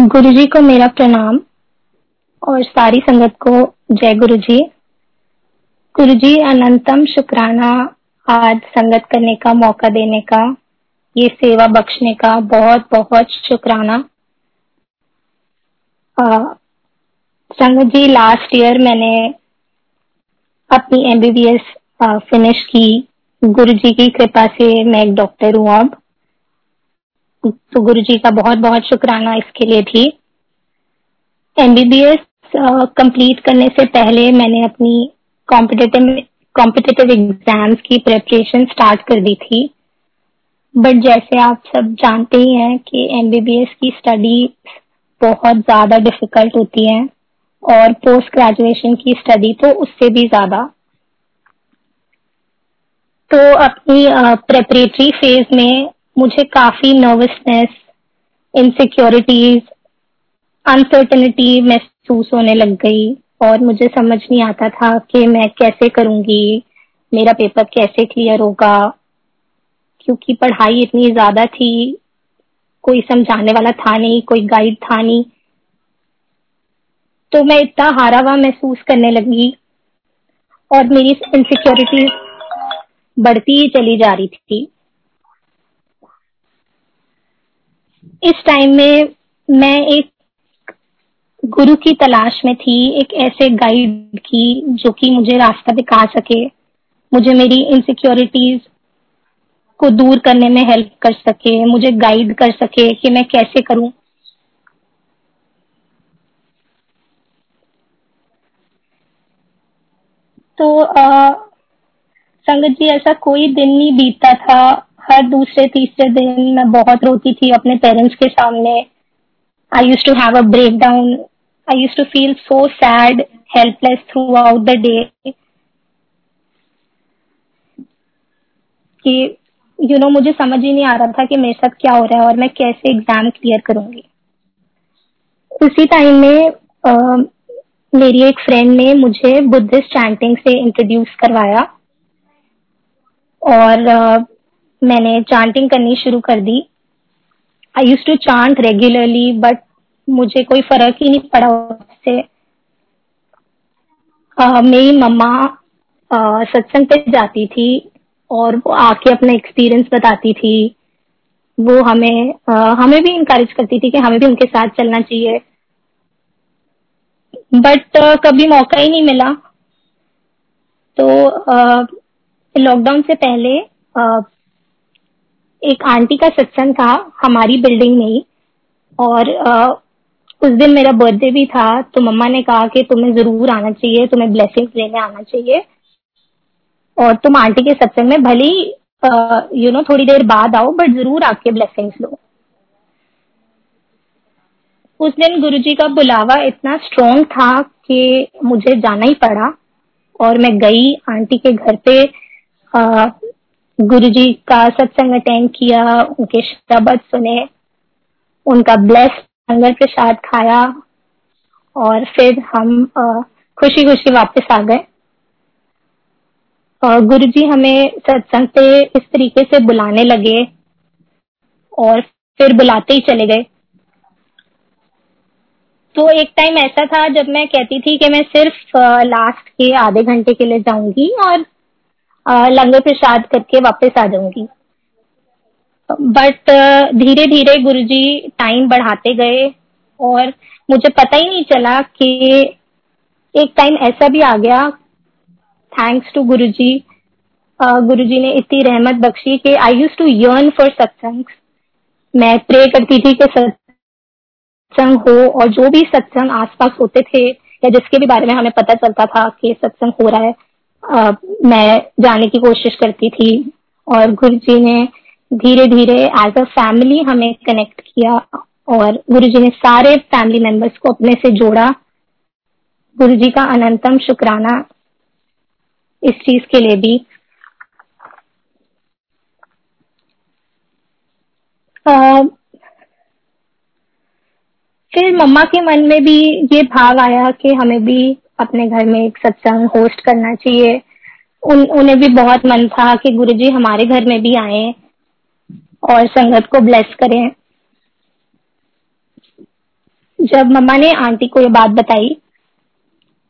गुरु जी को मेरा प्रणाम और सारी संगत को जय गुरु जी गुरु जी अनंतम शुक्राना आज संगत करने का, मौका देने का, ये सेवा बख्शने का बहुत बहुत शुक्राना। संगत जी लास्ट ईयर मैंने अपनी एमबीबीएस फिनिश की गुरु जी की। कृपा से मैं एक डॉक्टर हूँ अब। तो गुरु जी का बहुत बहुत शुक्राना इसके लिए भी एमबीबीएस कंप्लीट करने से पहले मैंने अपनी कॉम्पिटेटिव कॉम्पिटेटिव एग्ज़ाम्स की प्रिपरेशन स्टार्ट कर दी थी। बट जैसे आप सब जानते ही हैं कि एमबीबीएस की स्टडी बहुत ज़्यादा डिफ़िकल्ट होती है और पोस्ट ग्रेजुएशन की स्टडी तो उससे भी ज़्यादा। तो अपनी प्रेपरेटरी फ़ेज़ में मुझे काफ़ी नर्वसनेस इनसिक्योरिटीज अनसर्टनिटी महसूस होने लग गई और मुझे समझ नहीं आता था कि मैं कैसे करूँगी, मेरा पेपर कैसे क्लियर होगा, क्योंकि पढ़ाई इतनी ज़्यादा थी, कोई समझाने वाला था नहीं, कोई गाइड था नहीं। तो मैं इतना हारा हुआ महसूस करने लगी और मेरी इनसिक्योरिटी बढ़ती ही चली जा रही थी। इस टाइम में मैं एक गुरु की तलाश में थी, एक ऐसे गाइड की, जो कि मुझे रास्ता दिखा सके, मुझे मेरी इनसिक्योरिटीज को दूर करने में हेल्प कर सके, मुझे गाइड कर सके कि मैं कैसे करूँ। तो संगत जी, ऐसा कोई दिन नहीं बीतता था हर दूसरे तीसरे दिन मैं बहुत रोती थी अपने पेरेंट्स के सामने। I used to have a breakdown I used to feel so sad helpless throughout the day कि यू you नो know, मुझे समझ ही नहीं आ रहा था कि मेरे साथ क्या हो रहा है और मैं कैसे एग्ज़ाम क्लियर करूँगी। उसी टाइम में आ, मेरी एक फ्रेंड ने मुझे बुद्धिस्ट चैंटिंग से इंट्रोड्यूस करवाया। और मैंने चांटिंग करनी शुरू कर दी। I used to chant regularly but मुझे कोई फ़र्क ही नहीं पड़ा उससे। मेरी मम्मा सत्संग पे जाती थी और वो आके अपना एक्सपीरियंस बताती थी। वो हमें आ, हमें भी इंकरेज करती थी कि हमें भी उनके साथ चलना चाहिए। बट कभी मौका ही नहीं मिला। तो लॉकडाउन से पहले एक आंटी का सत्संग था हमारी बिल्डिंग में ही। और आ, उस दिन मेरा बर्थडे भी था तो मम्मा ने कहा कि तुम्हें ज़रूर आना चाहिए तुम्हें ब्लेसिंग्स लेने आना चाहिए। और तुम आंटी के सत्संग में भले ही यू नो थोड़ी देर बाद आओ बट ज़रूर आके ब्लेसिंग्स लो। उस दिन गुरुजी का बुलावा इतना स्ट्रोंग था कि मुझे जाना ही पड़ा। और मैं गई आंटी के घर पे गुरु जी का सत्संग अटेंड किया, उनके शब्द सुने, उनका ब्लेस लंगर प्रसाद खाया और फिर हम खुशी खुशी वापस आ गए। गुरु जी हमें सत्संग पे इस तरीके से बुलाने लगे और फिर बुलाते ही चले गए। तो एक टाइम ऐसा था जब मैं कहती थी कि मैं सिर्फ़ लास्ट के आधे घंटे के लिए जाऊँगी और लंगर प्रसाद करके वापस आ जाऊँगी। बट धीरे धीरे गुरुजी टाइम बढ़ाते गए और मुझे पता ही नहीं चला कि एक टाइम ऐसा भी आ गया। थैंक्स टू गुरुजी। गुरुजी ने इतनी रहमत बख्शी कि I used to yearn for satsang मैं प्रे करती थी कि सत्संग हो और जो भी सत्संग आसपास होते थे या जिसके भी बारे में हमें पता चलता था कि सत्संग हो रहा है मैं जाने की कोशिश करती थी और गुरु जी ने धीरे धीरे एज अ फैमिली हमें कनेक्ट किया और गुरु जी ने सारे फैमिली मेंबर्स को अपने से जोड़ा। गुरु जी का अनंतम शुक्राना इस चीज़ के लिए भी। आ, फिर मम्मा के मन में भी ये भाव आया कि हमें भी अपने घर में एक सत्संग होस्ट करना चाहिए। उन उन्हें भी बहुत मन था कि गुरुजी हमारे घर में भी आए और संगत को ब्लेस करें। जब मम्मा ने आंटी को ये बात बताई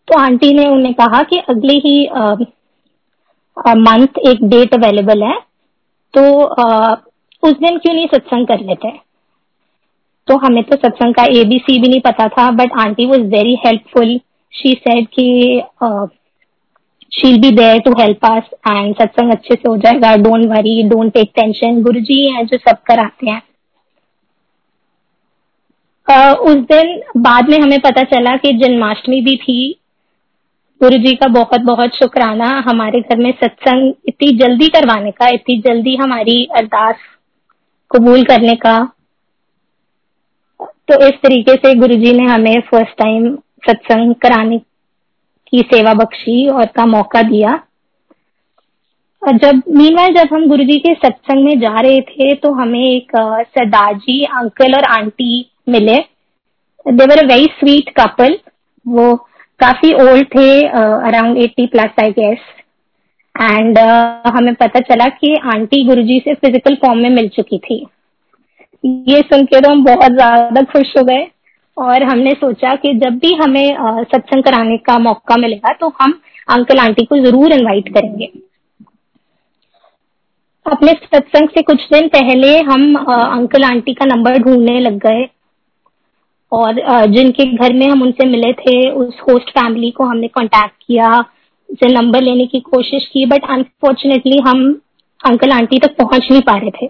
तो आंटी ने उन्हें कहा कि अगले ही मंथ एक डेट अवेलेबल है तो आ, उस दिन क्यों नहीं सत्संग कर लेते? तो हमें तो सत्संग का एबीसी भी नहीं पता था but aunty was very helpful she said कि she'll be there to help us and सत्संग अच्छे से हो जाएगा don't worry don't take tension Guru ji हैं जो सब कराते हैं uh, उस दिन बाद में हमें पता चला कि जन्माष्टमी भी थी। गुरु जी का बहुत बहुत शुक्राना हमारे घर में सत्संग इतनी जल्दी करवाने का इतनी जल्दी हमारी अरदास कबूल करने का। तो इस तरीके से गुरु जी ने हमें फ़र्स्ट टाइम सत्संग कराने की सेवा बख्शी और का मौका दिया। और जब मीनवाइल जब हम गुरु जी के सत्संग में जा रहे थे तो हमें एक सरदार जी अंकल और आंटी मिले। They were a very sweet couple वो काफ़ी ओल्ड थे around eighty plus I guess and हमें पता चला कि आंटी गुरुजी से फ़िज़िकल फॉर्म में मिल चुकी थी। ये सुन के तो हम बहुत ज़्यादा खुश हो गए। और हमने सोचा कि जब भी हमें सत्संग कराने का मौका मिलेगा तो हम अंकल आंटी को ज़रूर इनवाइट करेंगे। अपने सत्संग से कुछ दिन पहले हम अंकल आंटी का नंबर ढूँढने लग गए और जिनके घर में हम उनसे मिले थे, उस होस्ट फैमिली को हमने कांटेक्ट किया, उनसे नंबर लेने की कोशिश की बट अनफॉर्चुनेटली हम अंकल आंटी तक पहुँच नहीं पा रहे थे।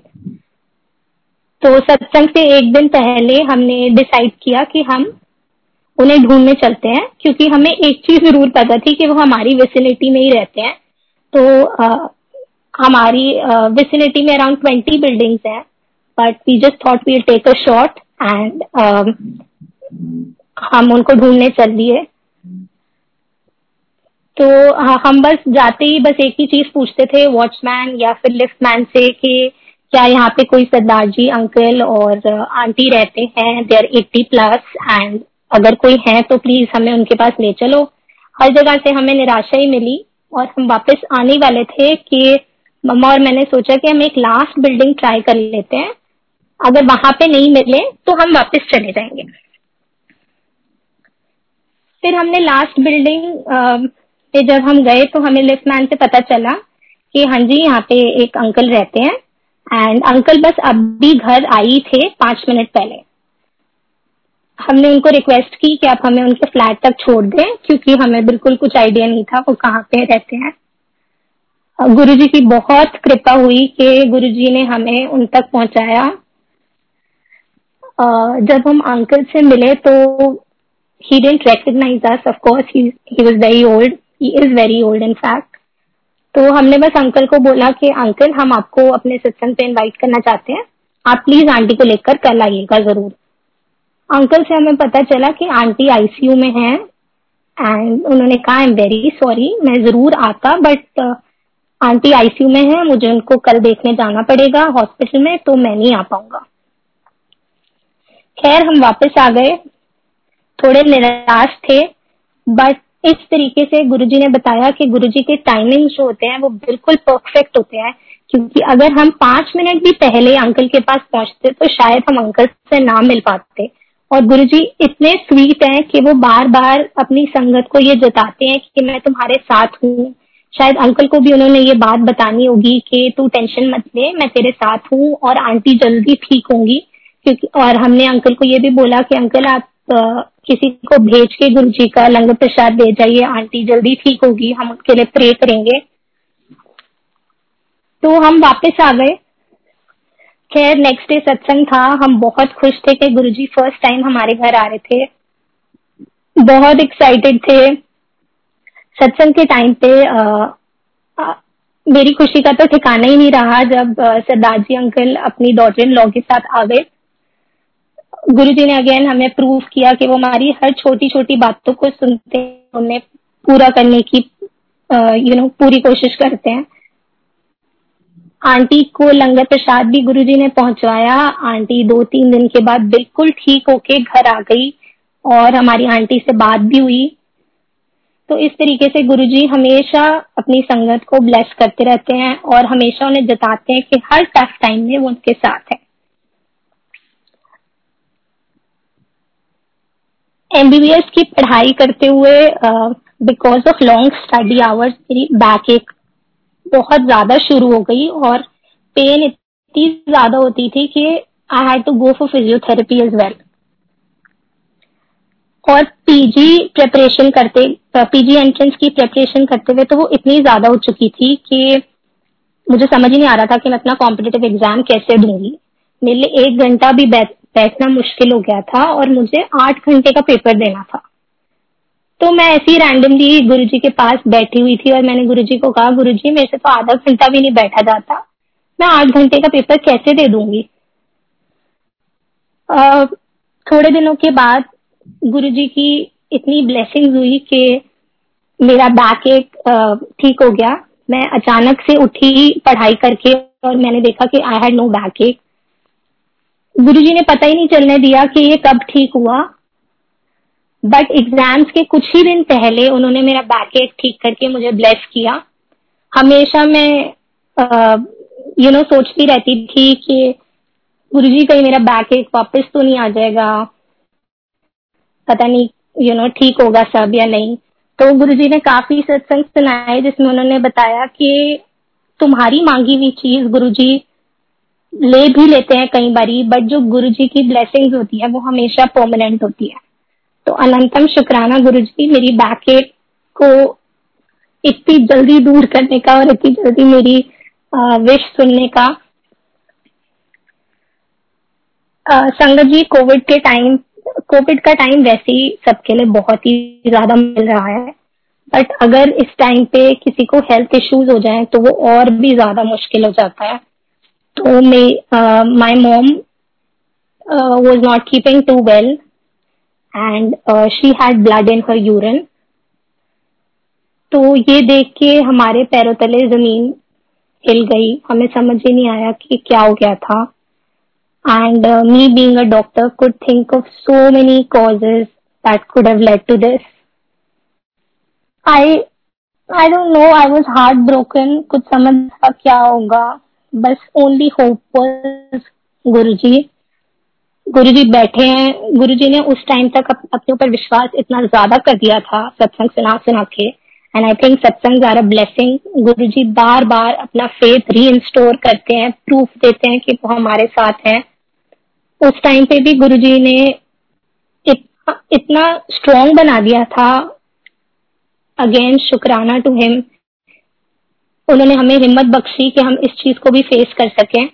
तो सत्संग से एक दिन पहले हमने डिसाइड किया कि हम उन्हें ढूँढने चलते हैं क्योंकि हमें एक चीज़ ज़रूर पता थी कि वो हमारी वेसिनिटी में ही रहते हैं। तो आ, हमारी विसिनिटी में अराउंड ट्वेंटी बिल्डिंग्स हैं but we just thought we'll take a shot and हम उनको ढूँढने चल दिए। तो हम बस जाते ही बस एक ही चीज़ पूछते थे वॉचमैन या फिर लिफ्ट मैन से कि क्या यहाँ पे कोई सरदार जी, अंकल और आंटी रहते हैं? They are eighty plus and अगर कोई है तो प्लीज़ हमें उनके पास ले चलो। हर जगह से हमें निराशा ही मिली और हम वापस आने वाले थे कि मम्मा और मैंने सोचा कि हम एक लास्ट बिल्डिंग ट्राई कर लेते हैं। अगर वहाँ पे नहीं मिले तो हम वापस चले जाएँगे। फिर हमने लास्ट बिल्डिंग पे जब हम गए तो हमें लिफ्ट मैन से पता चला कि हाँ जी, यहाँ पे एक अंकल रहते हैं। एंड अंकल बस अभी घर आई थे पाँच मिनट पहले। हमने उनको रिक्वेस्ट की कि आप हमें उनके फ्लैट तक छोड़ दें, क्योंकि हमें बिल्कुल कुछ आइडिया नहीं था वो कहाँ पे रहते हैं। गुरु जी की बहुत कृपा हुई कि गुरु जी ने हमें उन तक पहुँचाया। जब हम अंकल से मिले तो he didn't recognise of course he was very old he is very old in fact तो हमने बस अंकल को बोला कि, अंकल, हम आपको अपने सत्संग पे इनवाइट करना चाहते हैं। आप प्लीज़ आंटी को लेकर कल आइएगा ज़रूर. अंकल से हमें पता चला कि आंटी आईसीयू में है एंड उन्होंने कहा आई एम वेरी सॉरी मैं ज़रूर आता बट आंटी आईसीयू में है, मुझे उनको कल देखने जाना पड़ेगा हॉस्पिटल में तो मैं नहीं आ पाऊँगा. खैर, हम वापस आ गए। थोड़े निराश थे बट इस तरीके से गुरुजी ने बताया कि गुरुजी के टाइमिंग जो होते हैं वो बिल्कुल परफेक्ट होते हैं, क्योंकि अगर हम पाँच मिनट भी पहले अंकल के पास पहुँचते तो शायद हम अंकल से ना मिल पाते। और गुरुजी इतने स्वीट हैं कि वो बार बार अपनी संगत को ये जताते हैं कि मैं तुम्हारे साथ हूँ। शायद अंकल को भी उन्होंने ये बात बतानी होगी कि तू टेंशन मत ले, मैं तेरे साथ हूँ और आंटी जल्दी ठीक होंगी। क्योंकि और हमने अंकल को ये भी बोला कि अंकल आप किसी को भेज के गुरु जी का लंगर प्रसाद दे जाइए। आंटी जल्दी ठीक होगी हम उनके लिए प्रे करेंगे। तो हम वापस आ गए। खैर नेक्स्ट डे सत्संग था। हम बहुत खुश थे कि गुरु जी फ़र्स्ट टाइम हमारे घर आ रहे थे। बहुत एक्साइटेड थे। सत्संग के टाइम पे आ, आ, मेरी खुशी का तो ठिकाना ही नहीं रहा। जब सरदार जी अंकल अपनी डॉटर इन लॉ के साथ आ गए गुरु जी ने अगेन हमें प्रूव किया कि वो हमारी हर छोटी छोटी बातों को सुनते हैं उन्हें पूरा करने की यू नो पूरी कोशिश करते हैं। आंटी को लंगर प्रसाद भी गुरु जी ने पहुंचवाया। आंटी दो तीन दिन के बाद बिल्कुल ठीक होके घर आ गई और हमारी आंटी से बात भी हुई। तो इस तरीके से गुरु जी हमेशा अपनी संगत को ब्लेस करते रहते हैं और हमेशा उन्हें जताते हैं कि हर टफ टाइम में वो उनके साथ है। एमबीबीएस की पढ़ाई करते हुए because of long study hours मेरी बैक एक बहुत ज़्यादा शुरू हो गई और पेन इतनी ज़्यादा होती थी कि I had to go for physiotherapy as well और पीजी प्रिपरेशन करते पीजी एंट्रेंस की प्रिपरेशन करते हुए तो वो इतनी ज़्यादा हो चुकी थी कि मुझे समझ ही नहीं आ रहा था कि मैं अपना कॉम्पिटेटिव एग्ज़ाम कैसे दूँगी। मेरे लिए एक घंटा भी बैठना मुश्किल हो गया था और मुझे आठ घंटे का पेपर देना था। तो मैं ऐसी रैंडमली गुरु जी के पास बैठी हुई थी और मैंने गुरु जी को कहा गुरु जी मेरे से तो आधा घंटा भी नहीं बैठा जाता। मैं आठ घंटे का पेपर कैसे दे दूँगी? थोड़े दिनों के बाद गुरु जी की इतनी ब्लेसिंग हुई कि मेरा बैक एक ठीक हो गया। मैं अचानक से उठी पढ़ाई करके और मैंने देखा कि आई हैड नो बैक एक गुरु जी ने पता ही नहीं चलने दिया कि ये कब ठीक हुआ। बट एग्ज़ाम्स के कुछ ही दिन पहले उन्होंने मेरा बैक एक ठीक करके मुझे ब्लेस किया। हमेशा मैं यू नो सोचती रहती थी कि गुरु जी कहीं मेरा बैक एक वापस तो नहीं आ जाएगा। पता नहीं यू नो ठीक होगा सब या नहीं। तो गुरु जी ने काफ़ी सत्संग सुनाए जिसमें उन्होंने बताया कि तुम्हारी मांगी हुई चीज़ गुरु जी ले भी लेते हैं कई बारी बट जो गुरु जी की ब्लेसिंग होती है, वो हमेशा परमानेंट होती है। तो अनंतम शुक्राना गुरु जी मेरी बैकेट को इतनी जल्दी दूर करने का और इतनी जल्दी मेरी विश सुनने का संगत जी कोविड के टाइम कोविड का टाइम वैसे ही सबके लिए बहुत ही ज़्यादा मिल रहा है। बट अगर इस टाइम पे किसी को हेल्थ इश्यूज़ हो जाए तो वो और भी ज़्यादा मुश्किल हो जाता है। told me uh, my mom uh, was not keeping too well and uh, she had तो ये देख के हमारे पैरों तले ज़मीन हिल गई। हमें समझ ही नहीं आया कि क्या हो गया था। And me being a doctor could think of so many causes that could have led to this I I don't know I was heartbroken कुछ समझ क्या होगा। बस ओनली होप गुरु जी गुरु जी बैठे हैं। गुरु जी ने उस टाइम तक अप, अपने ऊपर विश्वास इतना ज़्यादा कर दिया था सत्संग सुना सुना के। And I think satsang are a blessing Guruji बार बार अपना फेथ री इंस्टोर करते हैं प्रूफ देते हैं कि वो हमारे साथ हैं। उस टाइम पे भी गुरु जी ने इत, इतना स्ट्रॉन्ग बना दिया था। अगेन शुक्राना टू हिम उन्होंने हमें हिम्मत बख्शी कि हम इस चीज़ को भी फेस कर सकें।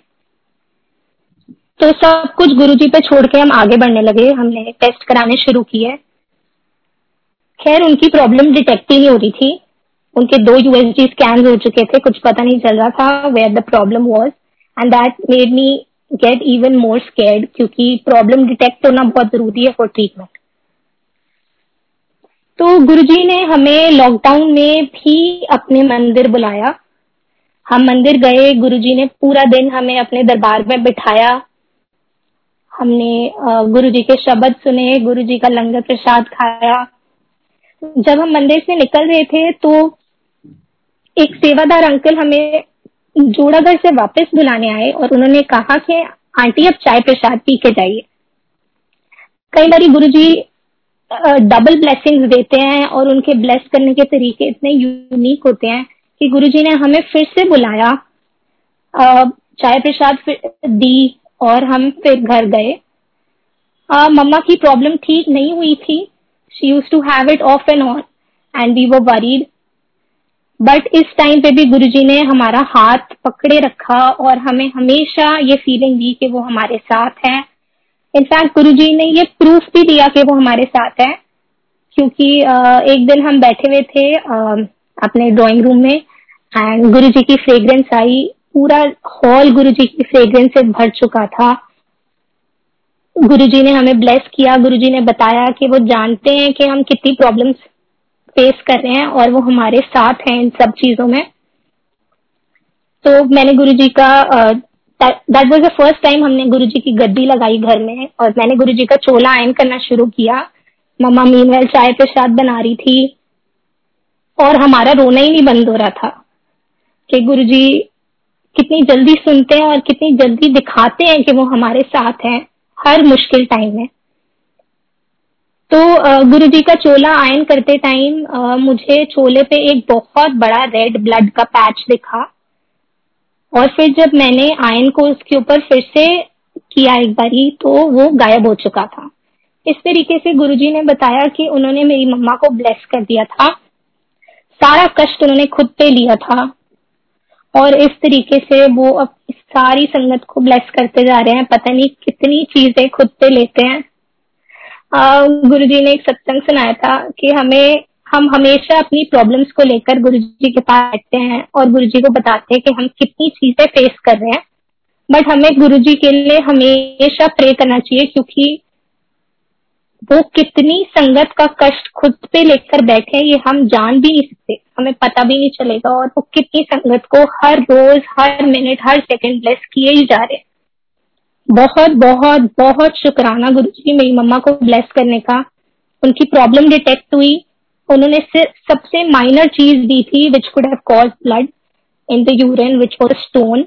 तो सब कुछ गुरुजी पे छोड़ के हम आगे बढ़ने लगे। हमने टेस्ट कराने शुरू किए। खैर, उनकी प्रॉब्लम डिटेक्ट ही नहीं हो रही थी। उनके दो यूएसजी स्कैन हो चुके थे, कुछ पता नहीं चल रहा था where the problem was and that made me get even more scared क्योंकि प्रॉब्लम डिटेक्ट होना बहुत ज़रूरी है फॉर ट्रीटमेंट तो गुरुजी ने हमें लॉकडाउन में भी अपने मंदिर बुलाया। हम मंदिर गए, गुरुजी ने पूरा दिन हमें अपने दरबार में बिठाया। हमने गुरुजी के शब्द सुने, गुरुजी का लंगर प्रसाद खाया। जब हम मंदिर से निकल रहे थे तो एक सेवादार अंकल हमें जोड़ागढ़ से वापस बुलाने आए और उन्होंने कहा कि, आंटी अब चाय प्रसाद पी के जाइए। कई बार गुरु जी डबल ब्लेसिंग देते हैं और उनके ब्लेस करने के तरीके इतने यूनिक होते हैं। कि गुरु जी ने हमें फिर से बुलाया चाय प्रसाद दी और हम फिर घर गए। मम्मा की प्रॉब्लम ठीक नहीं हुई थी। She used to have it off and on and we वो वरीड बट इस टाइम पे भी गुरुजी ने हमारा हाथ पकड़े रखा और हमें हमेशा ये फीलिंग दी कि वो हमारे साथ है। इनफैक्ट गुरुजी ने ये प्रूफ भी दिया कि वो हमारे साथ है, क्योंकि एक दिन हम बैठे हुए थे अपने ड्राइंग रूम में एंड गुरु जी की फ्रेग्रेंस आई। पूरा हॉल गुरु जी की फ्रेग्रेंस से भर चुका था। गुरु जी ने हमें ब्लेस किया। गुरु जी ने बताया कि वो जानते हैं कि हम कितनी प्रॉब्लम्स फेस कर रहे हैं और वो हमारे साथ हैं इन सब चीज़ों में। तो मैंने गुरु जी का that was the first time हमने गुरु जी की गद्दी लगाई घर में और मैंने गुरु जी का चोला आयन करना शुरू किया। मम्मा मीनवेल चाय प्रसाद बना रही थी। और हमारा रोना ही नहीं बंद हो रहा था कि गुरु जी कितनी जल्दी सुनते हैं और कितनी जल्दी दिखाते हैं कि वो हमारे साथ हैं हर मुश्किल टाइम में। तो गुरु जी का चोला आयन करते टाइम मुझे चोले पे एक बहुत बड़ा रेड ब्लड का पैच दिखा और फिर जब मैंने आयन को उसके ऊपर फिर से किया एक बारी तो वो गायब हो चुका था। इस तरीके से गुरुजी ने बताया कि उन्होंने मेरी मम्मा को ब्लेस कर दिया था। सारा कष्ट उन्होंने खुद पे लिया था। और इस तरीके से वो अब सारी संगत को ब्लेस करते जा रहे हैं। पता नहीं कितनी चीज़ें खुद पे लेते हैं। गुरु जी ने एक सत्संग सुनाया था कि हमें, हम हमेशा अपनी प्रॉब्लम्स को लेकर गुरु जी के पास बैठते हैं और गुरु जी को बताते हैं कि हम कितनी चीज़ें फेस कर रहे हैं। बट हमें गुरु जी के लिए हमेशा प्रे करना चाहिए क्योंकि वो कितनी संगत का कष्ट खुद पे लेकर बैठे ये हम जान भी नहीं सकते। हमें पता भी नहीं चलेगा और वो कितनी संगत को हर रोज, हर मिनट, हर सेकंड ब्लेस किए ही जा रहे बहुत बहुत बहुत शुक्राना गुरु जी मेरी मम्मा को ब्लेस करने का। उनकी प्रॉब्लम डिटेक्ट हुई। उन्होंने सबसे माइनर चीज़ दी थी which could have cause blood in the urine which was stone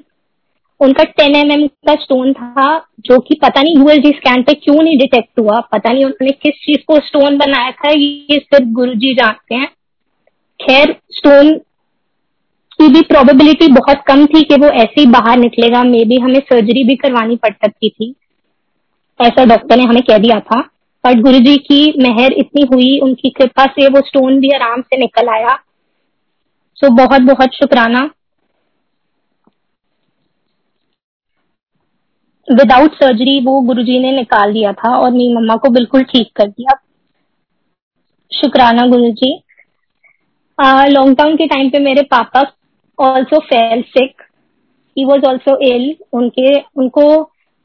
उनका 10 एम mm का स्टोन था जो कि पता नहीं यूएलजी स्कैन पे क्यों नहीं डिटेक्ट हुआ पता नहीं उन्होंने किस चीज़ को स्टोन बनाया था ये सिर्फ़ गुरु जी जानते हैं। खैर स्टोन की भी प्रोबेबिलिटी बहुत कम थी कि वो ऐसे ही बाहर निकलेगा मे बी हमें सर्जरी भी करवानी पड़ सकती थी ऐसा डॉक्टर ने हमें कह दिया था। बट गुरु जी की मेहर इतनी हुई उनकी कृपा से वो स्टोन भी आराम से निकल आया। सो so, बहुत बहुत शुक्राना। विदाउट सर्जरी वो गुरुजी ने निकाल दिया था और मेरी मम्मा को बिल्कुल ठीक कर दिया। शुक्राना गुरुजी। लॉकडाउन के टाइम पे मेरे पापा also fell sick he was also ill उनके, उनको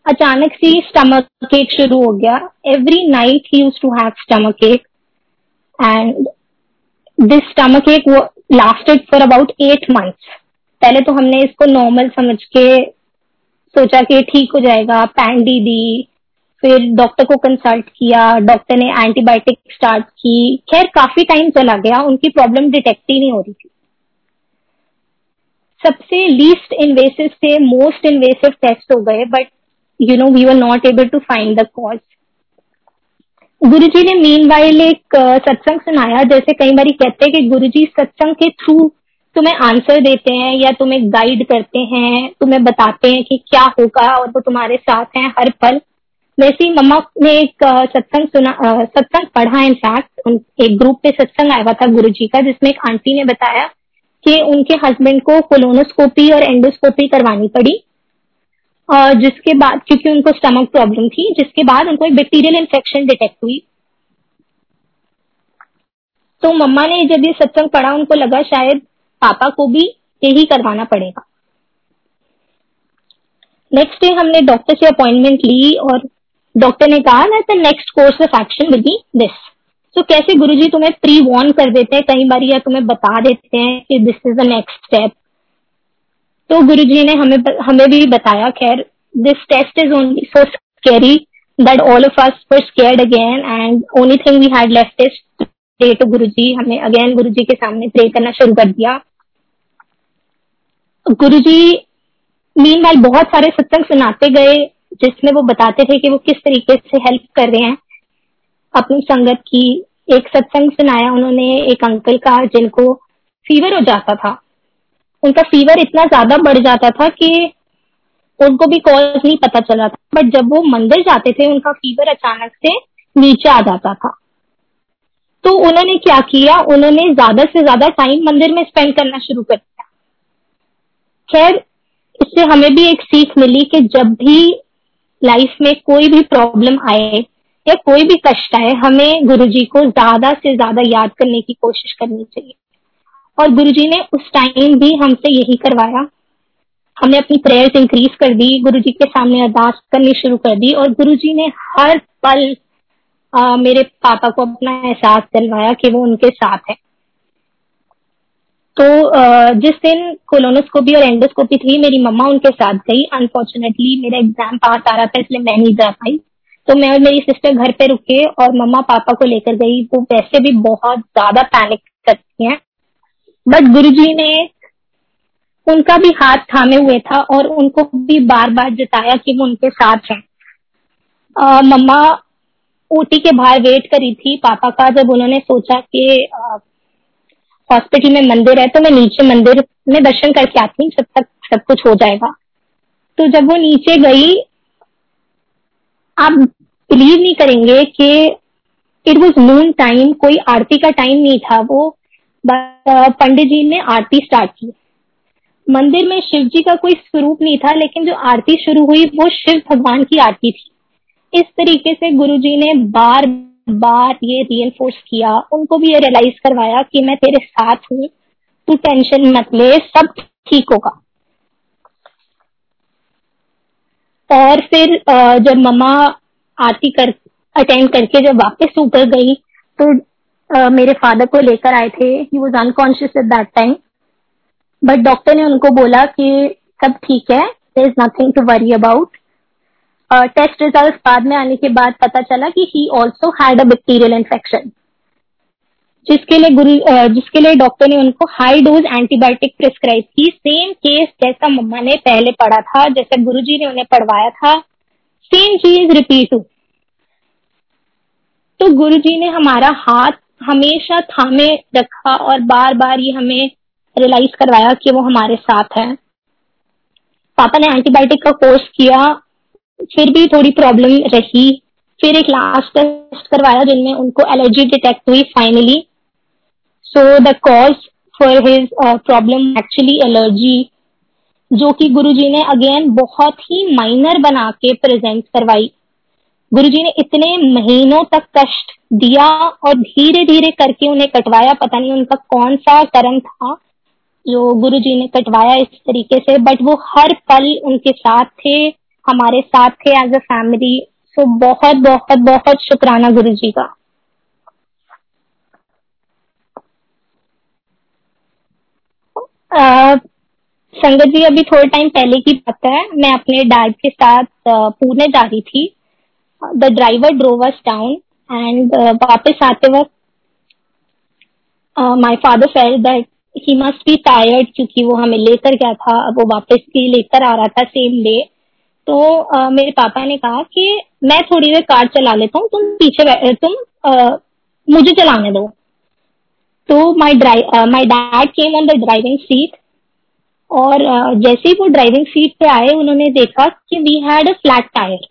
अचानक सी स्टमक केक शुरू हो गया। Every night he used to have stomach ache and this stomach ache lasted for about eight months पहले तो हमने इसको नॉर्मल समझ के सोचा कि ठीक हो जाएगा पैंडी दी फिर डॉक्टर को कंसल्ट किया डॉक्टर ने एंटीबायोटिक स्टार्ट की। खैर, काफ़ी टाइम चला गया, उनकी प्रॉब्लम डिटेक्ट ही नहीं हो रही थी। सबसे लीस्ट इन्वेसिव से मोस्ट इन्वेसिव टेस्ट हो गए but you know we were not able to find the cause Guru ji ने मीन एक सत्संग सुनाया, जैसे कई बार कहते हैं कि गुरु जी सत्संग के थ्रू तुम्हें आंसर देते हैं या तुम्हें गाइड करते हैं, तुम्हें बताते हैं कि क्या होगा और वो तुम्हारे साथ हैं हर पल। वैसे ही मम्मा ने एक सत्संग सुना सत्संग पढ़ा इनफैक्ट एक ग्रुप पे सत्संग आया हुआ था गुरु जी का, जिसमें एक आंटी ने बताया कि उनके हस्बैंड को कोलोनोस्कोपी और एंडोस्कोपी करवानी पड़ी। और जिसके बाद, क्योंकि उनको स्टमक प्रॉब्लम थी, जिसके बाद उनको एक बैक्टीरियल इन्फेक्शन डिटेक्ट हुई। तो मम्मा ने जब ये सत्संग पढ़ा, उनको लगा शायद पापा को भी यही करवाना पड़ेगा। नेक्स्ट डे हमने डॉक्टर से अपॉइंटमेंट ली और डॉक्टर ने कहा that the next course of action will be this तो कैसे गुरुजी तुम्हें प्री वॉर्न कर देते हैं, कई बार या तुम्हें बता देते हैं कि this is the next step तो गुरुजी ने हमें हमें भी बताया, खैर this test is only so scary that all of us were scared again and only thing we had left is pray to Guru ji हमने अगेन गुरु जी के सामने प्रे करना शुरू कर दिया। गुरु जी मीन वाल बहुत सारे सत्संग सुनाते गए, जिसमें वो बताते थे कि वो किस तरीके से हेल्प कर रहे हैं। अपनी संगत की एक सत्संग सुनाया उन्होंने एक अंकल का, जिनको फीवर हो जाता था। उनका फीवर इतना ज़्यादा बढ़ जाता था कि उनको भी कॉज नहीं पता चला था। बट जब वो मंदिर जाते थे, उनका फीवर अचानक से नीचे आ जाता था। तो उन्होंने क्या किया? उन्होंने ज़्यादा से ज़्यादा टाइम मंदिर में स्पेंड करना शुरू कर दिया। खैर इससे हमें भी एक सीख मिली कि जब भी लाइफ में कोई भी प्रॉब्लम आए या कोई भी कष्ट आए, हमें गुरुजी को ज़्यादा से ज़्यादा याद करने की कोशिश करनी चाहिए। और गुरुजी ने उस टाइम भी हमसे यही करवाया। हमने अपनी प्रेयर्स इंक्रीज कर दी, गुरुजी के सामने अरदास करनी शुरू कर दी और गुरुजी ने हर पल आ, मेरे पापा को अपना एहसास दिलवाया कि वो उनके साथ है। तो आ, जिस दिन कोलोनोस्कोपी और एंडोस्कोपी थी मेरी मम्मा उनके साथ गई। अनफॉर्चुनेटली मेरा एग्ज़ाम पास आ रहा था इसलिए मैं नहीं जा पाई। तो मैं और मेरी सिस्टर घर पे रुके और मम्मा पापा को लेकर गई। वो वैसे भी बहुत ज़्यादा पैनिक करती हैं। बट गुरुजी ने उनका भी हाथ थामे हुए था और उनको भी बार बार जताया कि वो उनके साथ हैं। मम्मा ओटी के बाहर वेट करी थी। पापा का जब उन्होंने सोचा कि हॉस्पिटल में मंदिर है तो मैं नीचे मंदिर में दर्शन करके आती हूँ, जब तक सब कुछ हो जाएगा। तो जब वो नीचे गई, आप बिलीव नहीं करेंगे कि इट वॉज़ नून टाइम कोई आरती का टाइम नहीं था वो पंडित जी ने आरती स्टार्ट की। मंदिर में शिव जी का कोई स्वरूप नहीं था, लेकिन जो आरती शुरू हुई, वो शिव भगवान की आरती थी। इस तरीके से गुरु जी ने बार बार ये री किया, उनको भी ये रियलाइज़ करवाया कि मैं तेरे साथ हूँ, तू टेंशन मत ले, सब ठीक होगा। और फिर जब मम्मा आरती कर अटेंड करके जब वापस ऊपर गई तो मेरे फादर को लेकर आए थे। He was unconscious at that time but doctor ने उनको बोला कि सब ठीक है there is nothing to worry about test result बाद में आने के बाद पता चला कि he also had a bacterial infection जिसके लिए गुरु जिसके लिए डॉक्टर ने उनको हाई डोज एंटीबायोटिक प्रिस्क्राइब की. सेम केस जैसा मम्मा ने पहले पढ़ा था, जैसे गुरुजी ने उन्हें पढ़वाया था. सेम चीज़ रिपीट हुई. तो गुरुजी ने हमारा हाथ हमेशा थामे रखा और बार बार ये हमें रियलाइज़ करवाया कि वो हमारे साथ है. पापा ने एंटीबायोटिक का कोर्स किया फिर भी थोड़ी प्रॉब्लम रही। फिर एक लास्ट टेस्ट करवाया जिनमें उनको एलर्जी डिटेक्ट हुई finally so the cause for his problem actually allergy जो कि गुरुजी ने अगेन बहुत ही माइनर बना के प्रेजेंट करवाई। गुरुजी ने इतने महीनों तक कष्ट दिया और धीरे धीरे करके उन्हें कटवाया। पता नहीं उनका कौन सा कर्म था जो गुरुजी ने कटवाया इस तरीके से बट वो हर पल उनके साथ थे। हमारे साथ थे एज अ फैमिली सो बहुत बहुत बहुत शुक्राना गुरु जी का संगत जी, अभी थोड़े टाइम पहले की बात है। मैं अपने डैड के साथ पुणे जा रही थी। The driver drove us down and वापस आते वक्त my father felt that he must be tired क्योंकि वो हमें लेकर गया था। वो वापस भी लेकर आ रहा था सेम डे तो आ, मेरे पापा ने कहा कि मैं थोड़ी देर कार चला लेता हूँ तुम पीछे तुम आ, मुझे चलाने दो। तो my drive my dad came on the driving seat और uh, जैसे ही वो ड्राइविंग सीट पे आए उन्होंने देखा कि we had a flat tyre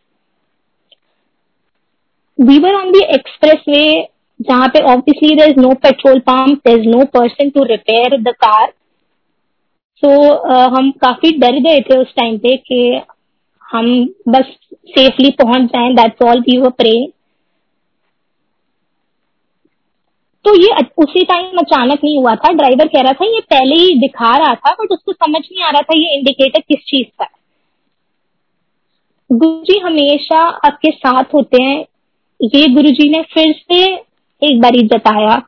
we were on the expressway जहाँ पे obviously there is no petrol pump there is no person to repair the car so हम काफ़ी डर गए थे उस टाइम पे कि हम बस सेफली पहुँच जाए that's all we were praying तो ये उसी टाइम अचानक नहीं हुआ था। ड्राइवर कह रहा था, ये पहले ही दिखा रहा था बट उसको समझ नहीं आ रहा था ये इंडिकेटर किस चीज़ का है. गुरु जी हमेशा आपके साथ होते हैं। ये गुरु जी ने फिर से एक बार जताया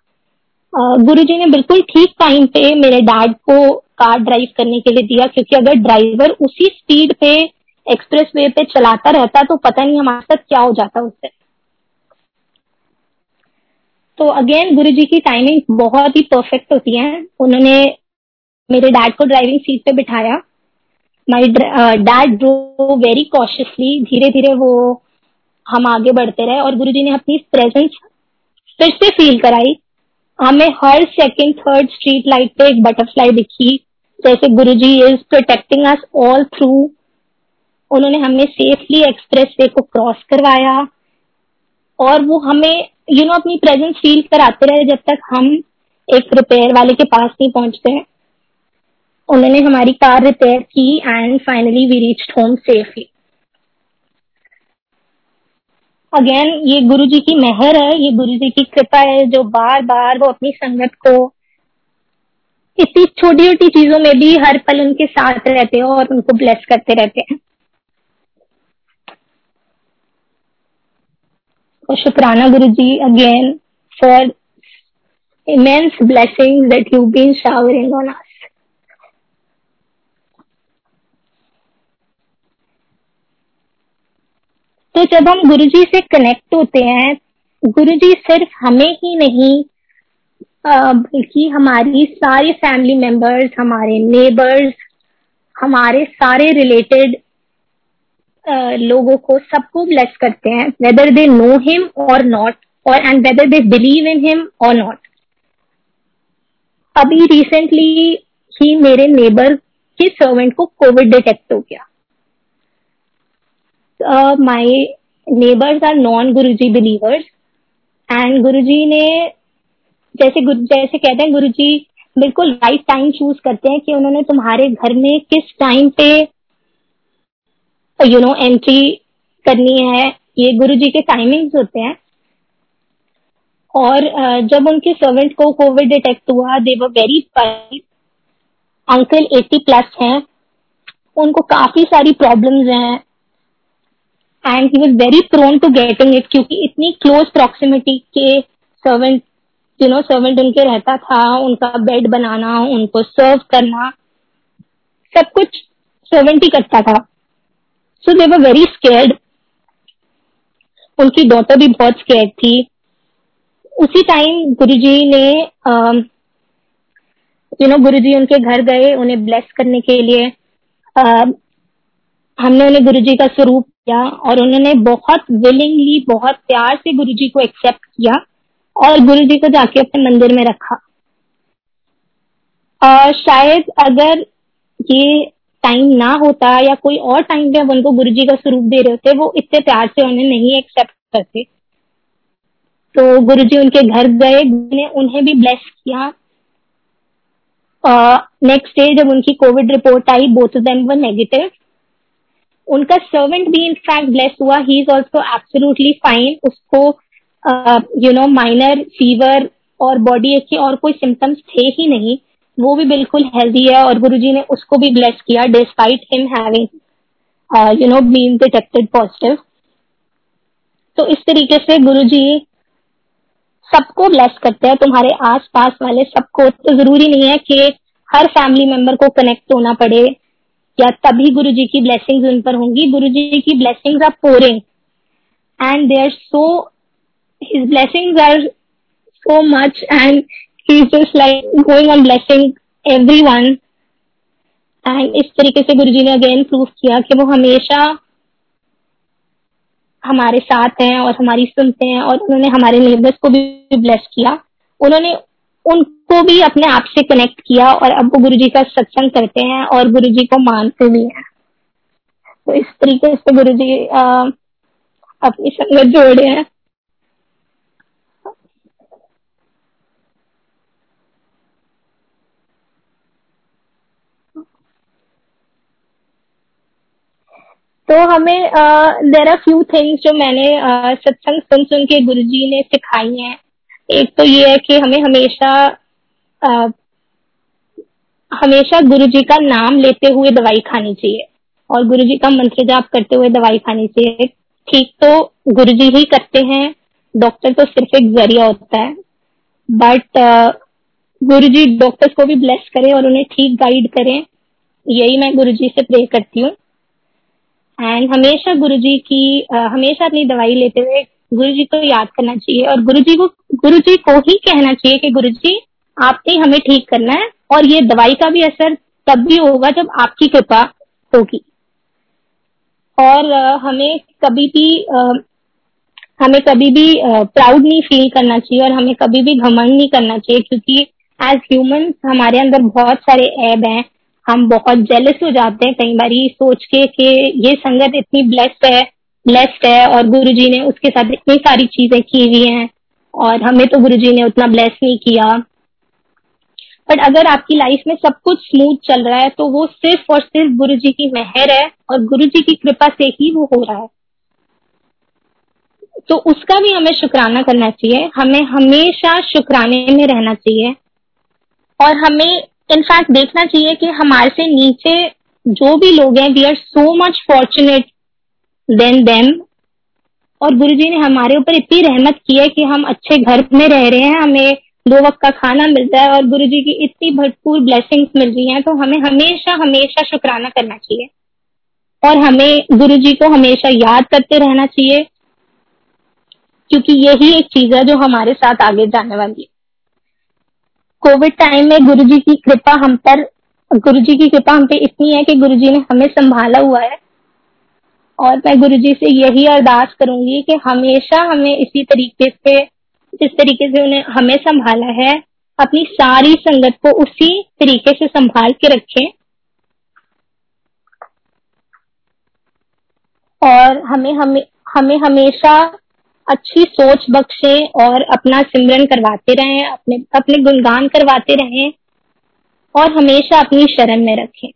गुरु जी ने बिल्कुल ठीक टाइम पे मेरे डैड को कार ड्राइव करने के लिए दिया, क्योंकि अगर ड्राइवर उसी स्पीड पे एक्सप्रेस वे पे चलाता रहता तो पता नहीं हमारे साथ क्या हो जाता उससे तो अगेन गुरु जी की टाइमिंग बहुत ही परफेक्ट होती है। उन्होंने मेरे डैड को ड्राइविंग सीट पे बिठाया। My dad drove very cautiously धीरे धीरे वो हम आगे बढ़ते रहे और गुरु जी ने अपनी प्रेजेंस फिर से फील कराई। हमें हर सेकेंड थर्ड स्ट्रीट लाइट पे एक बटरफ्लाई दिखी। जैसे Guru ji is protecting us all through उन्होंने हमें सेफली एक्सप्रेस वे को क्रॉस करवाया और वो हमें यू you नो know, अपनी प्रेजेंस फील कराते रहे जब तक हम एक रिपेयर वाले के पास नहीं पहुँचते उन्होंने हमारी कार रिपेयर की and finally we reach home safely again ये गुरु जी की मेहर है ये गुरु जी की कृपा है जो बार बार वो अपनी संगत को इतनी छोटी छोटी चीज़ों में भी हर पल उनके साथ रहते हैं और उनको ब्लेस करते रहते हैं। और शुक्राना Guru ji again for immense blessings that you've been showering on us. तो जब हम गुरु जी से कनेक्ट होते हैं गुरु जी सिर्फ़ हमें ही नहीं बल्कि हमारी सारी फैमिली मेंबर्स हमारे नेबर्स हमारे सारे रिलेटेड लोगों को सबको ब्लेस करते हैं whether they know him or not और and whether they believe in him or not अभी रिसेंटली ही मेरे नेबर के सर्वेंट को कोविड डिटेक्ट हो गया। My neighbours are non Guruji believers and Guruji ने जैसे गुरु, जैसे कहते हैं गुरुजी बिल्कुल राइट टाइम चूज़ करते हैं कि उन्होंने तुम्हारे घर में किस टाइम पे यू नो एंट्री करनी है, ये गुरु जी के टाइमिंग्स होते हैं। और जब उनके सर्वेंट को कोविड डिटेक्ट हुआ they were very uncle 80 plus हैं। उनको काफ़ी सारी प्रॉब्लम्स हैं। And he was very prone to getting it क्योंकि इतनी क्लोज प्रॉक्सिमिटी के सर्वेंट यू नो सर्वेंट उनके रहता था। उनका बेड बनाना, उनको सर्व करना। सब कुछ सर्वेंट ही करता था। So they were very scared उनकी डॉटर भी बहुत स्केर्ड थी। उसी टाइम गुरुजी ने यू नो गुरुजी उनके घर गए उन्हें ब्लेस करने के लिए। uh, हमने उन्हें गुरुजी का स्वरूप किया और उन्होंने बहुत विलिंगली बहुत प्यार से गुरुजी को एक्सेप्ट किया और गुरुजी को जाके अपने मंदिर में रखा। और शायद अगर ये टाइम ना होता या कोई और टाइम पे उनको गुरुजी का स्वरूप दे रहे होते, वो इतने प्यार से उन्हें नहीं एक्सेप्ट करते। तो गुरुजी उनके घर गए ने उन्हें भी ब्लेस किया। नेक्स्ट डे जब उनकी Covid report I both of them were negative उनका सर्वेंट भी इनफैक्ट ब्लेस हुआ he is also absolutely fine उसको यू नो माइनर फीवर और बॉडी एक और कोई सिम्टम्स थे ही नहीं। वो भी बिल्कुल हेल्दी है और गुरुजी ने उसको भी ब्लेस किया despite him having you know being detected positive तो इस तरीके से गुरुजी सबको ब्लेस करते हैं, तुम्हारे आस पास वाले सबको। तो ज़रूरी नहीं है कि हर फैमिली मेंबर को कनेक्ट होना पड़े, या तभी गुरु जी की ब्लेसिंग्स उन पर होंगी। गुरु जी की blessings are pouring and they are so his blessings are so much and just like going on blessing everyone and इस तरीके से गुरु जी ने अगेन प्रूव किया कि वो हमेशा हमारे साथ हैं और हमारी सुनते हैं और उन्होंने हमारे नेबर्स को भी ब्लेस किया। उन्होंने उनको भी अपने आप से कनेक्ट किया और अब वो गुरु जी का सत्संग करते हैं और गुरु जी को मानते भी हैं। तो इस तरीके से गुरु जी अपनी संगत जोड़े हैं। तो हमें देर आर फ्यू थिंग्स जो मैंने सत्संग सुन सुन के गुरु जी ने सिखाई हैं। एक तो ये है कि हमें हमेशा आ, हमेशा गुरु जी का नाम लेते हुए दवाई खानी चाहिए। और गुरु जी का मंत्र जाप करते हुए दवाई खानी चाहिए। ठीक तो गुरु जी ही करते हैं डॉक्टर तो सिर्फ़ एक ज़रिया होता है। बट गुरु जी डॉक्टर्स को भी ब्लेस करें और उन्हें ठीक गाइड करें। यही मैं गुरु जी से प्रे करती हूँ। एंड हमेशा गुरु जी की हमेशा अपनी दवाई लेते हुए गुरु जी को याद करना चाहिए और गुरु जी को गुरु जी को ही कहना चाहिए कि गुरु जी आपने हमें ठीक करना है और ये दवाई का भी असर तब भी होगा जब आपकी कृपा होगी। और हमें कभी भी हमें कभी भी प्राउड नहीं फील करना चाहिए और हमें कभी भी घमंड नहीं करना चाहिए क्योंकि एज ह्यूमन हमारे अंदर बहुत सारे ऐब हैं हम बहुत जेलस हो जाते हैं कई बार सोच के कि ये संगत इतनी ब्लेस्ड है ब्लेस्ड है और गुरु जी ने उसके साथ इतनी सारी चीज़ें की हुई हैं और हमें तो गुरु जी ने उतना ब्लेस नहीं किया। बट अगर आपकी लाइफ में सब कुछ स्मूथ चल रहा है तो वो सिर्फ़ और सिर्फ़ गुरु जी की मेहर है और गुरु जी की कृपा से ही वो हो रहा है। तो उसका भी हमें शुक्राना करना चाहिए। हमें हमेशा शुक्राने में रहना चाहिए और हमें इनफैक्ट देखना चाहिए कि हमारे से नीचे जो भी लोग हैं we are so much fortunate than them और गुरु जी ने हमारे ऊपर इतनी रहमत की है कि हम अच्छे घर में रह रहे हैं, हमें दो वक्त का खाना मिलता है और गुरु जी की इतनी भरपूर ब्लेसिंग्स मिल रही हैं तो हमें हमेशा हमेशा शुक्राना करना चाहिए। और हमें गुरु जी को हमेशा याद करते रहना चाहिए, क्योंकि यही एक चीज़ है जो हमारे साथ आगे जाने वाली है। कोविड टाइम में गुरु जी की कृपा हम पर गुरु जी की कृपा हम पे इतनी है कि गुरु जी ने हमें संभाला हुआ है। और मैं गुरु जी से यही अरदास करूँगी कि हमेशा हमें इसी तरीके से जिस तरीके से उन्हें हमें संभाला है। अपनी सारी संगत को उसी तरीके से संभाल के रखें। और हमें हमें हमें हमेशा अच्छी सोच बख्शे और अपना सिमरन करवाते रहें, अपने अपने गुणगान करवाते रहें और हमेशा अपनी शरण में रखें।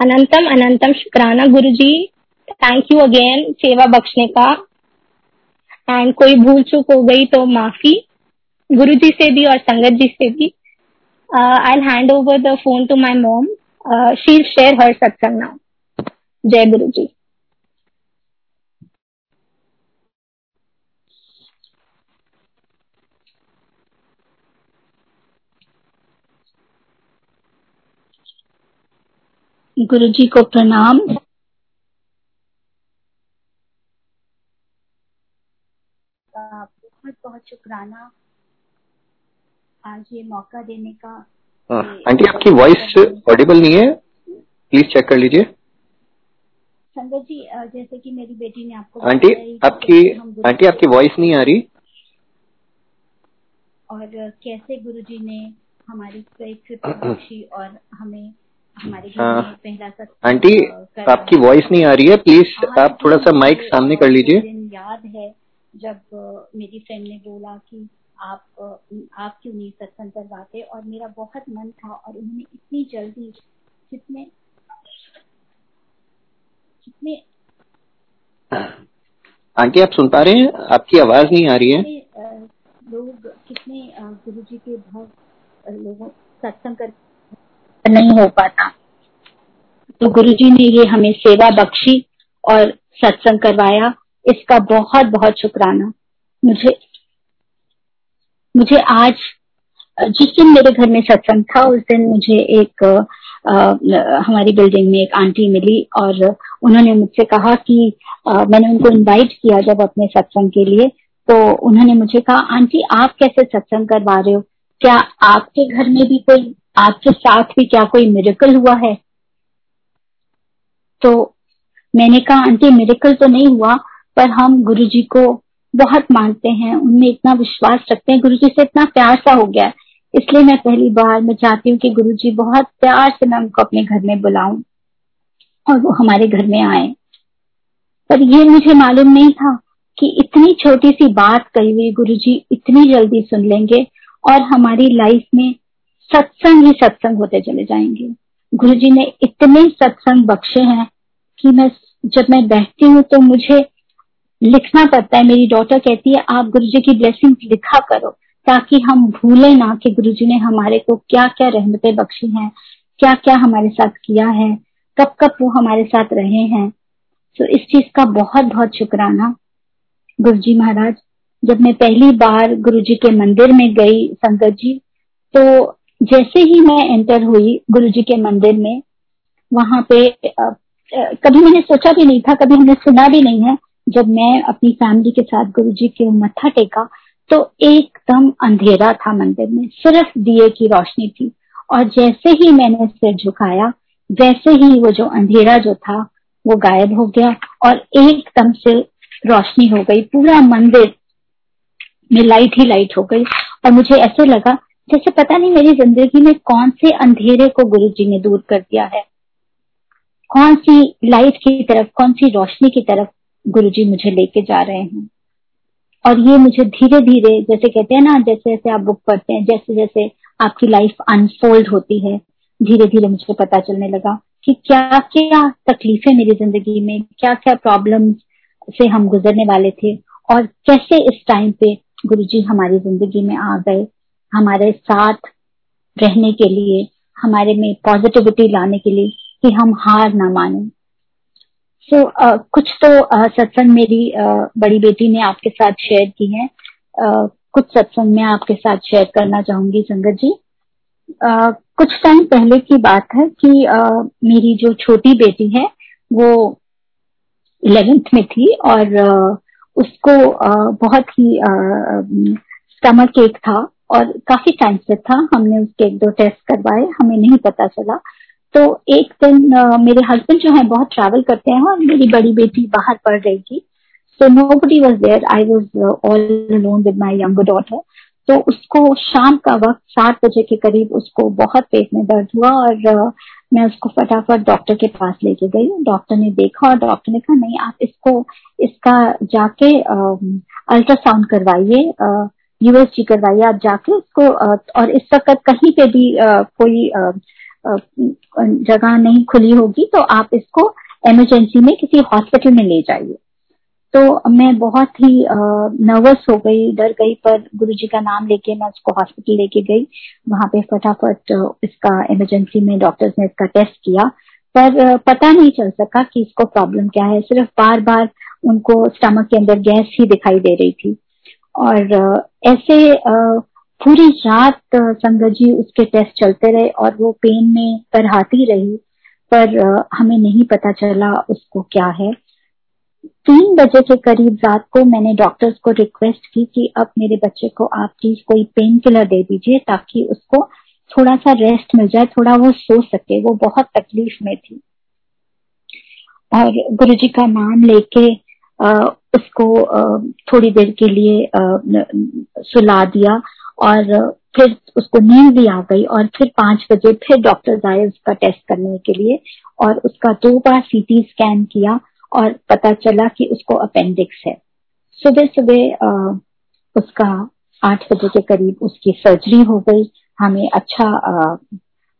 अनंतम अनंतम शुक्राना गुरु जी थैंक यू अगेन सेवा बख्शने का। एंड कोई भूल चूक हो गई तो माफ़ी गुरु जी से भी और संगत जी से भी। I hand over the phone to my mom she share हर सत्संग नाउ जय गुरु जी गुरु जी को प्रणाम। बहुत बहुत शुक्राना। आज ये मौका देने का हाँ, आंटी आपकी वॉइस ऑडिबल नहीं है। प्लीज़ चेक कर लीजिए। संगत जी जैसे कि मेरी बेटी ने आपको आंटी आपकी आंटी आपकी वॉइस नहीं आ रही। और कैसे गुरुजी ने हमारी बख्शी और हमें हमारे हाँ। पहला आंटी आपकी वॉइस नहीं आ रही है प्लीज़ आप थोड़ा सा माइक सामने कर लीजिए। याद है जब मेरी फ्रेंड ने बोला कि आप आप क्यों नहीं सत्संग करवाते? और मेरा बहुत मन था और उन्होंने इतनी जल्दी जितने जितने आंटी आप सुन पा रहे हैं? आपकी आवाज़ नहीं आ रही है। लोग कितने गुरु जी के भक्त लोगों सत्संग कर नहीं हो पाता। तो गुरु जी ने ये हमें सेवा बख्शी और सत्संग करवाया। इसका बहुत बहुत शुक्राना। मुझे मुझे आज जिस दिन मेरे घर में सत्संग था उस दिन मुझे एक आ, हमारी बिल्डिंग में एक आंटी मिली और उन्होंने मुझसे कहा कि आ, मैंने उनको इनवाइट किया जब अपने सत्संग के लिए। तो उन्होंने मुझे कहा आंटी आप कैसे सत्संग करवा रहे हो? क्या आपके घर में भी कोई आपके साथ भी क्या कोई मेरेकल हुआ है? तो मैंने कहा, आंटी मेरेकल तो नहीं हुआ, पर हम गुरु जी को बहुत मानते हैं, उनमें इतना विश्वास रखते हैं गुरु जी से इतना प्यार सा हो गया इसलिए मैं पहली बार, मैं चाहती हूँ कि गुरु जी बहुत प्यार से मैं उनको अपने घर में बुलाऊं और वो हमारे घर में आए। पर ये मुझे मालूम नहीं था कि इतनी छोटी सी बात कही हुई गुरु जी इतनी जल्दी सुन लेंगे और हमारी लाइफ में सत्संग ही सत्संग होते चले जाएँगे। गुरु जी ने इतने सत्संग बख्शे हैं कि मैं जब मैं बैठती हूँ तो मुझे लिखना पड़ता है। मेरी डॉटर कहती है, आप गुरु जी की ब्लेसिंग लिखा करो, ताकि हम भूले ना कि गुरु जी ने हमारे को क्या क्या रहमतें बख्शी हैं क्या क्या हमारे साथ किया है कब कब वो हमारे साथ रहे हैं। तो इस चीज़ का बहुत बहुत शुक्राना। गुरु जी महाराज, जब मैं पहली बार गुरु जी के मंदिर में गई संगत जी तो जैसे ही मैं एंटर हुई गुरु जी के मंदिर में, वहाँ पे कभी मैंने सोचा भी नहीं था, कभी हमने सुना भी नहीं है, जब मैं अपनी फैमिली के साथ गुरु जी के मत्था टेका तो एकदम अंधेरा था मंदिर में, सिर्फ़ दिए की रोशनी थी। और जैसे ही मैंने सिर झुकाया, वैसे ही वो जो अंधेरा जो था, वो गायब हो गया और एकदम से रोशनी हो गई, पूरा मंदिर में लाइट ही लाइट हो गई। और मुझे ऐसे लगा जैसे पता नहीं मेरी ज़िंदगी में कौन से अंधेरे को गुरु जी ने दूर कर दिया है? कौन सी लाइट की तरफ़, कौन सी रोशनी की तरफ़ गुरु जी मुझे लेके जा रहे हैं? और ये मुझे धीरे धीरे, जैसे कहते हैं ना, जैसे जैसे आप बुक पढ़ते हैं, जैसे जैसे आपकी लाइफ अनफोल्ड होती है, धीरे धीरे मुझे पता चलने लगा कि क्या क्या तकलीफें मेरी ज़िंदगी में, क्या क्या प्रॉब्लम से हम गुजरने वाले थे और कैसे इस टाइम पे गुरु जी हमारी ज़िंदगी में आ गए। हमारे साथ रहने के लिए हमारे में पॉजिटिविटी लाने के लिए कि हम हार ना माने। सो so, uh, कुछ तो uh, सत्संग मेरी uh, बड़ी बेटी ने आपके साथ शेयर की है। uh, कुछ सत्संग मैं आपके साथ शेयर करना चाहूँगी संगत जी। uh, कुछ टाइम पहले की बात है कि uh, मेरी जो छोटी बेटी है वो इलेवेंथ में थी और uh, उसको uh, बहुत ही स्टमक uh, एक था। और काफ़ी टाइम से था हमने उसके एक दो टेस्ट करवाए हमें नहीं पता चला। तो एक दिन uh, मेरे हस्बैंड जो है बहुत ट्रैवल करते हैं और मेरी बड़ी बेटी बाहर पढ़ रही थी। So nobody was there I was all alone with my young daughter तो उसको शाम का वक्त सात बजे के करीब उसको बहुत पेट में दर्द हुआ और uh, मैं उसको फटाफट डॉक्टर के पास लेके गई। डॉक्टर ने देखा और डॉक्टर ने कहा नहीं आप इसको इसका जाके अल्ट्रासाउंड करवाइए। यूएसजी करवाइए आप जाके इसको और इस वक्त कहीं पे भी कोई जगह नहीं खुली होगी तो आप इसको इमरजेंसी में किसी हॉस्पिटल में ले जाइए। तो मैं बहुत ही नर्वस हो गई, डर गई, पर गुरुजी का नाम लेके मैं उसको हॉस्पिटल लेके गई। वहाँ पे फटाफट इसका इमरजेंसी में डॉक्टर्स ने इसका टेस्ट किया। पर पता नहीं चल सका कि इसको प्रॉब्लम क्या है। सिर्फ़ बार बार उनको स्टमक के अंदर गैस ही दिखाई दे रही थी। और ऐसे पूरी रात संगत जी उसके टेस्ट चलते रहे और वो पेन में तरहाती रही, पर हमें नहीं पता चला उसको क्या है। तीन बजे के करीब रात को मैंने डॉक्टर्स को रिक्वेस्ट की कि अब मेरे बच्चे को आप प्लीज़ कोई पेन किलर दे दीजिए ताकि उसको थोड़ा सा रेस्ट मिल जाए, थोड़ा वो सो सके, वो बहुत तकलीफ़ में थी। और गुरु जी का नाम लेके उसको थोड़ी देर के लिए सुला दिया और फिर उसको नींद भी आ गई और फिर पाँच बजे फिर डॉक्टर आए उसका टेस्ट करने के लिए और उसका दो बार सीटी स्कैन किया और पता चला कि उसको अपेंडिक्स है। सुबह सुबह उसका आठ बजे के करीब उसकी सर्जरी हो गई। हमें अच्छा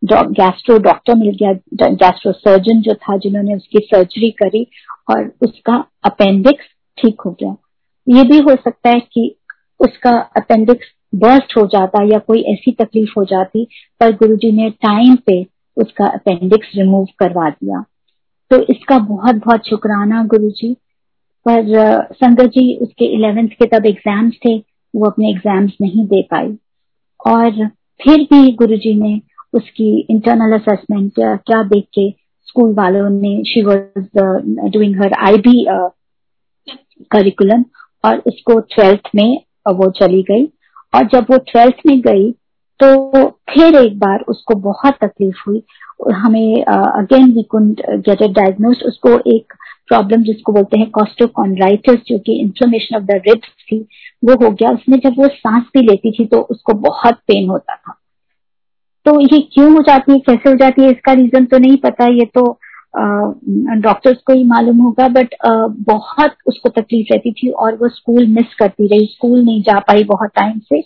गैस्ट्रो डॉक्टर मिल गया गैस्ट्रो सर्जन जो था जिन्होंने उसकी सर्जरी करी और उसका अपेंडिक्स ठीक हो गया। ये भी हो सकता है कि उसका अपेंडिक्स बर्स्ट हो जाता या कोई ऐसी तकलीफ़ हो जाती, पर गुरुजी ने टाइम पे उसका अपेंडिक्स रिमूव करवा दिया। तो इसका बहुत बहुत शुक्राना गुरु जी पर संगत जी, उसके इलेवेंथ के तब एग्ज़ाम्स थे, वो अपने एग्ज़ाम्स नहीं दे पाई। और फिर भी गुरु जी ने उसकी इंटरनल असेसमेंट क्या देख के स्कूल वालों ने she was doing her I B curriculum और उसको ट्वेल्थ में वो चली गई। और जब वो ट्वेल्थ में गई तो फिर एक बार उसको बहुत तकलीफ़ हुई। हमें again we couldn't get it diagnose उसको एक प्रॉब्लम जिसको बोलते हैं कॉस्टोकॉन्ड्राइटिस जो कि इंफ्लोमेशन ऑफ़ द रिब्स थी, वो हो गया। उसमें जब वो सांस भी लेती थी तो उसको बहुत पेन होता था। तो ये क्यों हो जाती है? कैसे हो जाती है? इसका रीजन तो नहीं पता। ये तो डॉक्टर्स को ही मालूम होगा बट बहुत उसको तकलीफ़ रहती थी और वो स्कूल मिस करती रही। स्कूल नहीं जा पाई बहुत टाइम से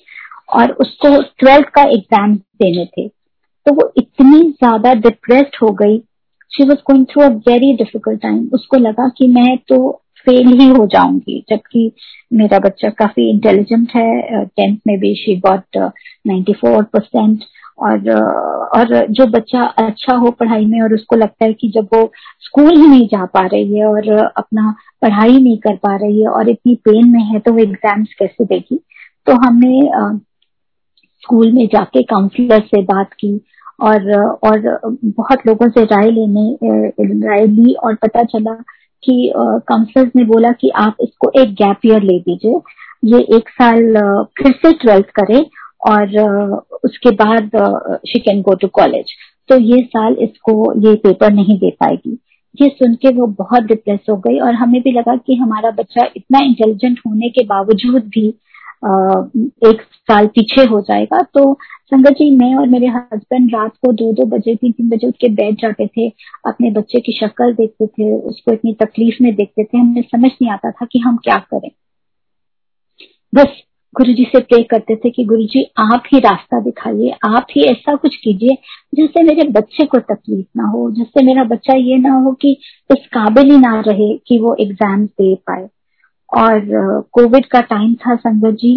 और उसको ट्वेल्थ का एग्ज़ाम देने थे। तो वो इतनी ज़्यादा डिप्रेस्ड हो गई। She was going through a very difficult time उसको लगा कि मैं तो फेल ही हो जाऊँगी, जबकि मेरा बच्चा काफ़ी इंटेलिजेंट है। टेंथ में भी she got ninety four percent और और जो बच्चा अच्छा हो पढ़ाई में और उसको लगता है कि जब वो स्कूल ही नहीं जा पा रही है और अपना पढ़ाई नहीं कर पा रही है और इतनी पेन में है तो वो एग्ज़ाम्स कैसे देगी? तो हमने स्कूल में जाके काउंसलर से बात की और और बहुत लोगों से राय लेने राय ली और पता चला कि काउंसलर्स ने बोला कि आप इसको एक गैप ईयर ले दीजिए। ये एक साल फिर से ट्वेल्थ करे और उसके बाद she can go to college तो ये साल इसको, ये पेपर नहीं दे पाएगी। ये सुन के वो बहुत डिप्रेस हो गई और हमें भी लगा कि हमारा बच्चा इतना इंटेलिजेंट होने के बावजूद भी एक साल पीछे हो जाएगा। तो संगत जी, मैं और मेरे हस्बैंड रात को दो दो बजे, तीन तीन बजे उठ के बैठ जाते थे, अपने बच्चे की शक्ल देखते थे, उसको इतनी तकलीफ़ में देखते थे, हमें समझ नहीं आता था कि हम क्या करें। बस गुरु जी से प्रे करते थे कि गुरु जी आप ही रास्ता दिखाइए, आप ही ऐसा कुछ कीजिए जिससे मेरे बच्चे को तकलीफ़ ना हो, जिससे मेरा बच्चा ये ना हो कि इस काबिल ही ना रहे कि वो एग्ज़ाम दे पाए। और कोविड का टाइम था संगत जी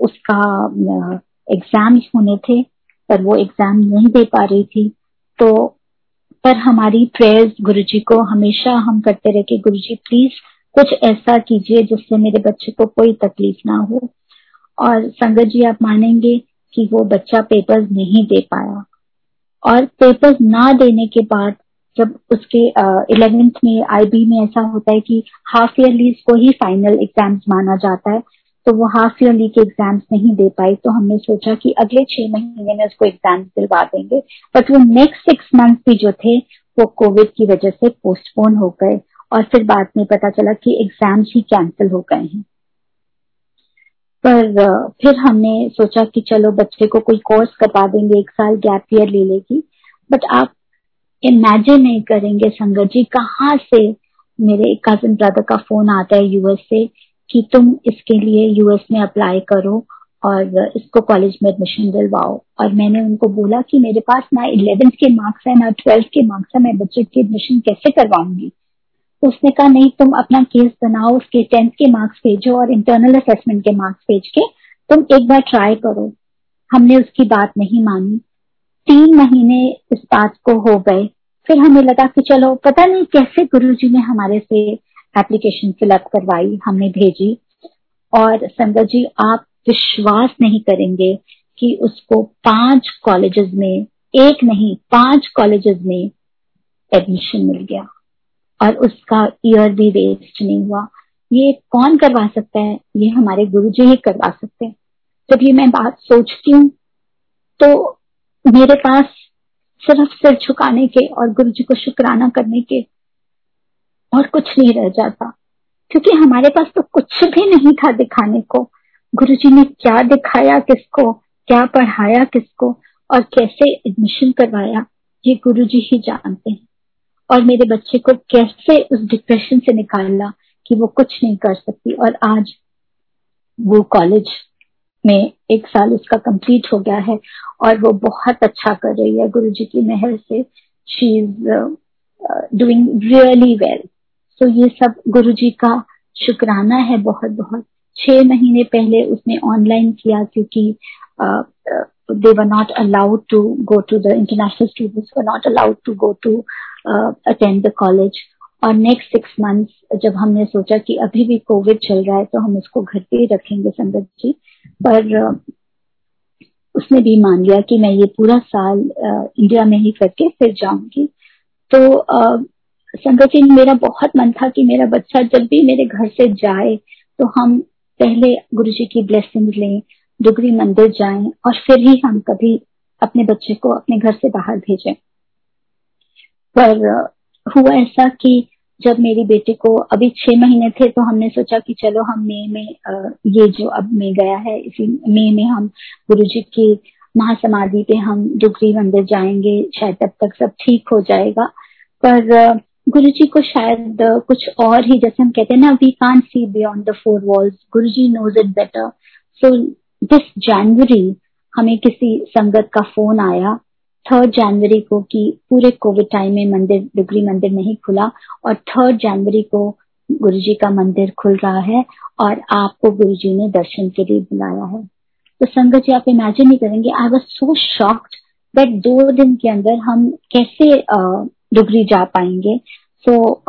उसका एग्ज़ाम होने थे, पर वो एग्ज़ाम नहीं दे पा रही थी। तो पर हमारी प्रेयर्स गुरु जी को हमेशा हम करते रहे कि गुरु जी प्लीज़ कुछ ऐसा कीजिए जिससे मेरे बच्चे को कोई तकलीफ़ ना हो। और संगत जी, आप मानेंगे कि वो बच्चा पेपर्स नहीं दे पाया। और पेपर्स ना देने के बाद जब उसके इलेवेंथ में आईबी में ऐसा होता है कि हाफ़ ईयरली को ही फाइनल एग्ज़ाम्स माना जाता है तो वो हाफ़ ईयरली के एग्ज़ाम्स नहीं दे पाई। तो हमने सोचा कि अगले छह महीने में उसको एग्ज़ाम दिलवा देंगे। बट वो नेक्स्ट सिक्स मंथ भी जो थे, वो कोविड की वजह से पोस्टपोन हो गए। और फिर बाद में पता चला कि एग्ज़ाम्स ही कैंसिल हो गए हैं। पर फिर हमने सोचा कि चलो बच्चे को कोई कोर्स करवा देंगे, एक साल गैप ईयर ले लेगी। बट आप इमेजिन नहीं करेंगे, संगत जी, कहाँ से मेरे कजिन ब्रदर का फ़ोन आता है यूएस से कि तुम इसके लिए यूएस में अप्लाई करो और इसको कॉलेज में एडमिशन दिलवाओ। और मैंने उनको बोला कि मेरे पास ना इलेवेंथ के मार्क्स है, ना ट्वेल्थ के मार्क्स है, मैं बच्चे की एडमिशन कैसे करवाऊँगी? उसने कहा, नहीं, तुम अपना केस बनाओ, उसके टेंथ के मार्क्स भेजो और इंटरनल असेसमेंट के मार्क्स भेज के तुम एक बार ट्राई करो। हमने उसकी बात नहीं मानी। तीन महीने इस बात को हो गए। फिर हमें लगा कि चलो, पता नहीं कैसे गुरु जी ने हमारे से एप्लीकेशन फिलअप करवाई, हमने भेजी। और संगत जी, आप विश्वास नहीं करेंगे कि उसको पाँच कॉलेजेस में, एक नहीं, पाँच कॉलेजेस में एडमिशन मिल गया। और उसका ईयर भी वेस्ट नहीं हुआ। ये कौन करवा सकता है? ये हमारे गुरु जी ही करवा सकते हैं। जब ये मैं बात सोचती हूँ तो मेरे पास सिर्फ़ सिर झुकाने के और गुरु जी को शुक्राना करने के और कुछ नहीं रह जाता। क्योंकि हमारे पास तो कुछ भी नहीं था दिखाने को। गुरु जी ने क्या दिखाया किसको, क्या पढ़ाया किसको और कैसे एडमिशन करवाया, ये गुरु जी ही जानते हैं। और मेरे बच्चे को कैसे उस डिप्रेशन से निकाला कि वो कुछ नहीं कर सकती? और आज वो कॉलेज में एक साल उसका कंप्लीट हो गया है और वो बहुत अच्छा कर रही है। गुरु जी की मेहर से she is doing really well so ये सब गुरु जी का शुक्राना है बहुत बहुत छह महीने पहले उसने ऑनलाइन किया क्योंकि they were not allowed to go to the international students were not allowed to go to attend the college और नेक्स्ट सिक्स मंथ्स जब हमने सोचा कि अभी भी कोविड चल रहा है तो हम उसको घर पे ही रखेंगे संगत जी। पर uh, उसने भी मान लिया कि मैं ये पूरा साल uh, इंडिया में ही करके फिर जाऊँगी। तो uh, संगत जी मेरा बहुत मन था कि मेरा बच्चा जब भी मेरे घर से जाए तो हम पहले गुरु जी की ब्लेसिंग लें डुगरी मंदिर जाएँ और फिर ही हम कभी अपने बच्चे को अपने घर से बाहर भेजें। पर, हुआ ऐसा कि जब मेरी बेटी को अभी छह महीने थे तो हमने सोचा कि चलो हम मई में ये जो अब मई गया है, इसी मई में हम गुरु जी की महासमाधि पे हम डुगरी मंदिर जाएँगे, शायद तब तक सब ठीक हो जाएगा। पर गुरु जी को शायद कुछ और ही, जैसे हम कहते हैं ना we can see beyond the four walls Guru ji knows it better so this जनवरी हमें किसी संगत का फ़ोन आया थर्ड जनवरी को कि पूरे कोविड टाइम में मंदिर डुगरी मंदिर नहीं खुला और थर्ड जनवरी को गुरु जी का मंदिर खुल रहा है और आपको गुरु जी ने दर्शन के लिए बुलाया है। तो संगत जी आप इमेजिन नहीं करेंगे I was so shocked that दो दिन के अंदर हम कैसे डुगरी जा पाएँगे। सो so,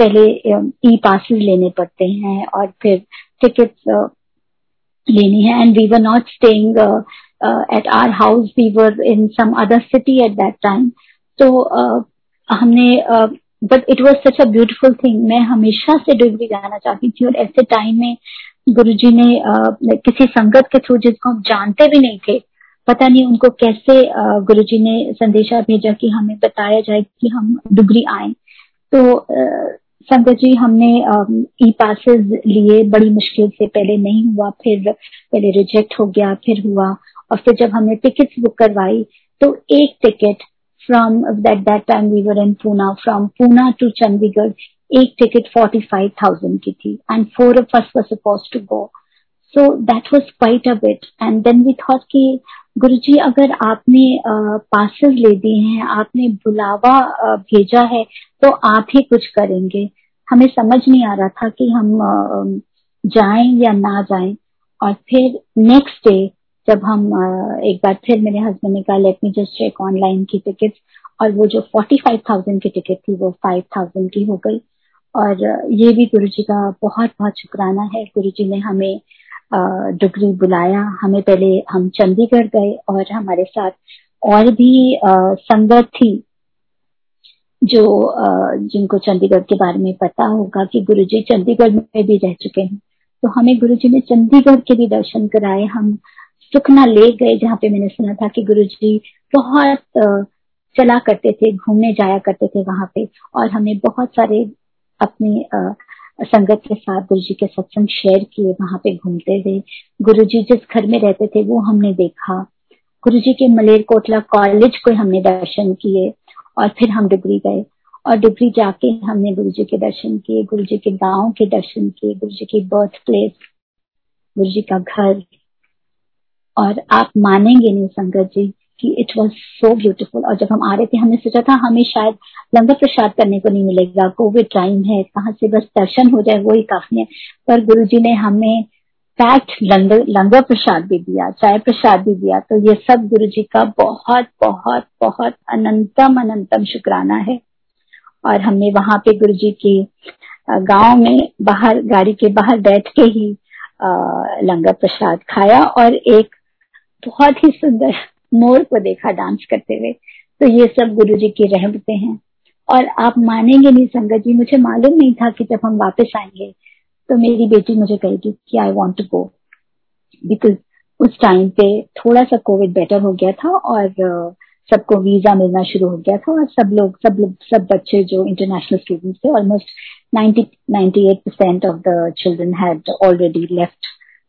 पहले ई पासिस लेने पड़ते हैं और फिर टिकट्स लेनी है and we were not staying at our house we were in some other city at that time तो हमने but it was such a beautiful thing मैं हमेशा से डुगरी जाना चाहती थी और ऐसे टाइम में गुरु जी ने uh, किसी संगत के थ्रू जिसको हम जानते भी नहीं थे पता नहीं उनको कैसे गुरु जी ने संदेशा भेजा कि हमें बताया जाए कि हम डुगरी आए। तो संगत जी, हमने ई पासेस लिए बड़ी मुश्किल से पहले नहीं हुआ, फिर पहले रिजेक्ट हो गया, फिर हुआ, और फिर जब हमने टिकट्स बुक करवाई तो एक ticket from that that time we were in Poona from Poona to Chandigarh एक टिकट फोर्टी फाइव थाउज़ेंड की थी and four of us suppose to go so that was quite a bit and then we thought कि गुरु जी, अगर आपने passes ले दिए हैं, आपने बुलावा भेजा है तो आप ही कुछ करेंगे। हमें समझ नहीं आ रहा था कि हम जाएँ या ना जाएँ। और फिर नेक्स्ट डे जब हम एक बार फिर मेरे हस्बैंड ने कहा let me just check online की टिकट और वो जो फोर्टी फाइव थाउज़ेंड की टिकट थी, वो फाइव थाउज़ेंड की हो गई। और ये भी गुरु जी का बहुत बहुत शुक्राना है। गुरु जी ने हमें डुगरी बुलाया। हमें पहले हम चंडीगढ़ गए और हमारे साथ और भी संगत थी। जो जिनको चंडीगढ़ के बारे में पता होगा कि गुरुजी चंडीगढ़ में भी रह चुके हैं। तो हमें गुरु जी ने चंडीगढ़ के भी दर्शन कराए। हम सुखना ले गए, जहाँ पे मैंने सुना था कि गुरु जी बहुत चला करते थे, घूमने जाया करते थे वहाँ पे। और हमें बहुत सारे अपने संगत के साथ गुरु जी के सत्संग शेयर किए, वहाँ पे घूमते हुए गुरु जी जिस घर में रहते थे, वो हमने देखा। गुरु जी के मलेरकोटला कॉलेज को हमने दर्शन किए। और फिर हम डिग्री गए और डिग्री जाके हमने गुरु जी के दर्शन किए गुरु जी के गाँव के दर्शन किए गुरु जी की बर्थ प्लेस गुरु जी का घर। और आप मानेंगे नहीं संगत जी कि इट वॉज़ सो ब्यूटिफुल और जब हम आ रहे थे, हमने सोचा था हमें शायद लंगर प्रसाद करने को नहीं मिलेगा कोविड टाइम है, कहाँ से बस दर्शन हो जाए वो ही काफ़ी है। पर गुरु जी ने हमें पैक्ट लंगर लंगर प्रसाद भी दिया, चाय प्रसाद भी दिया। तो ये सब गुरु जी का बहुत बहुत बहुत अनंतम अनंतम शुक्राना है। और हमने वहाँ पे गुरु जी की गाँव में बाहर, गाड़ी के बाहर बैठ के ही लंगर प्रसाद खाया और एक बहुत ही सुंदर मोर को देखा डांस करते हुए। तो ये सब गुरु जी की रहमतें हैं। और आप मानेंगे नहीं, संगत जी, मुझे मालूम नहीं था कि जब हम वापस आएँगे तो मेरी बेटी मुझे कहेगी कि I want to go because उस टाइम पे थोड़ा सा कोविड बेटर हो गया था और सबको वीज़ा मिलना शुरू हो गया था और सब लोग सब लोग, सब बच्चे जो इंटरनेशनल स्टूडेंट्स थे almost 90 98 percent of the children had already left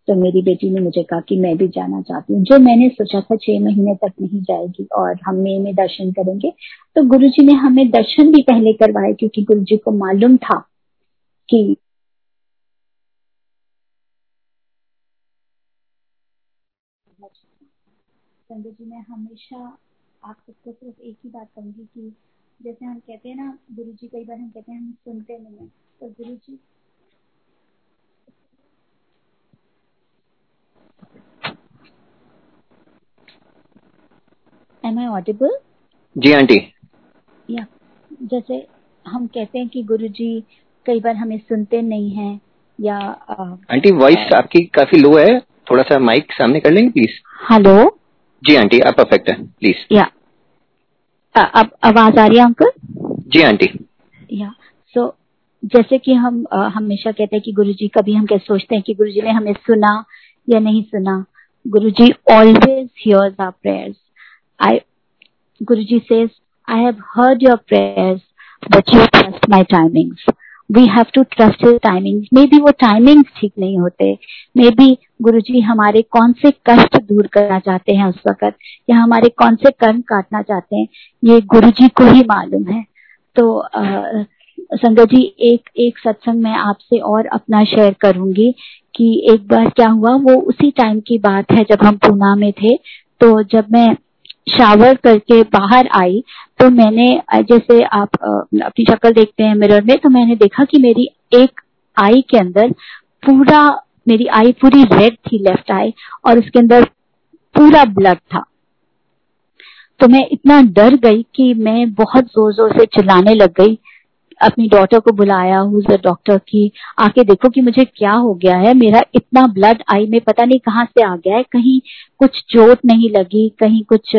तो मेरी बेटी ने मुझे कहा कि मैं भी जाना चाहती हूँ। जो मैंने सोचा था छह महीने तक नहीं जाएगी और हम मे में दर्शन करेंगे तो गुरु जी ने हमें दर्शन भी पहले करवाए, क्योंकि गुरु जी को मालूम था कि संजय जी मैं हमेशा आप सबको सिर्फ़ एक ही बात कहूँगी कि जैसे हम कहते हैं ना गुरु जी कई बार हम कहते हैं हम सुनते नहीं है। तो Guru ji am I audible ji aunty. या जैसे हम कहते हैं कि गुरु जी कई बार हमें सुनते नहीं हैं या आंटी वॉइस आपकी काफ़ी लो है। थोड़ा सा माइक सामने कर लेंगे प्लीज़ हेलो जी आंटी आप परफेक्ट है प्लीज़ या अब आवाज़ आ रही है अंकल जी आंटी. या सो जैसे कि हम हमेशा कहते हैं कि गुरुजी कभी हम कैसे सोचते हैं कि गुरुजी ने हमें सुना या नहीं सुना? Guruji always hears our prayers I, Guruji says, I have heard your prayers, but you trust my timings. We have to trust his timings. Maybe वो timings ठीक नहीं होते मे बी गुरु जी हमारे कौन से कष्ट दूर करना चाहते हैं उस वक्त या हमारे कौन से कर्म काटना चाहते हैं ये गुरु जी को ही मालूम है तो संगत जी, एक एक सत्संग में आपसे और अपना शेयर करूँगी कि एक बार क्या हुआ, वो उसी टाइम की बात है जब हम पूना में थे तो जब मैं शावर करके बाहर आई तो मैंने जैसे आप अपनी शक्ल देखते हैं मिरर में तो मैंने देखा कि मेरी एक आई के अंदर पूरा, मेरी आई पूरी रेड थी लेफ़्ट आई और उसके अंदर पूरा ब्लड था। तो मैं इतना डर गई कि मैं बहुत ज़ोर ज़ोर से चिल्लाने लग गई। अपनी डॉटर को बुलाया हुज डॉक्टर की आके देखो कि मुझे क्या हो गया है। मेरा इतना ब्लड आई में पता नहीं कहाँ से आ गया है। कहीं कुछ चोट नहीं लगी, कहीं कुछ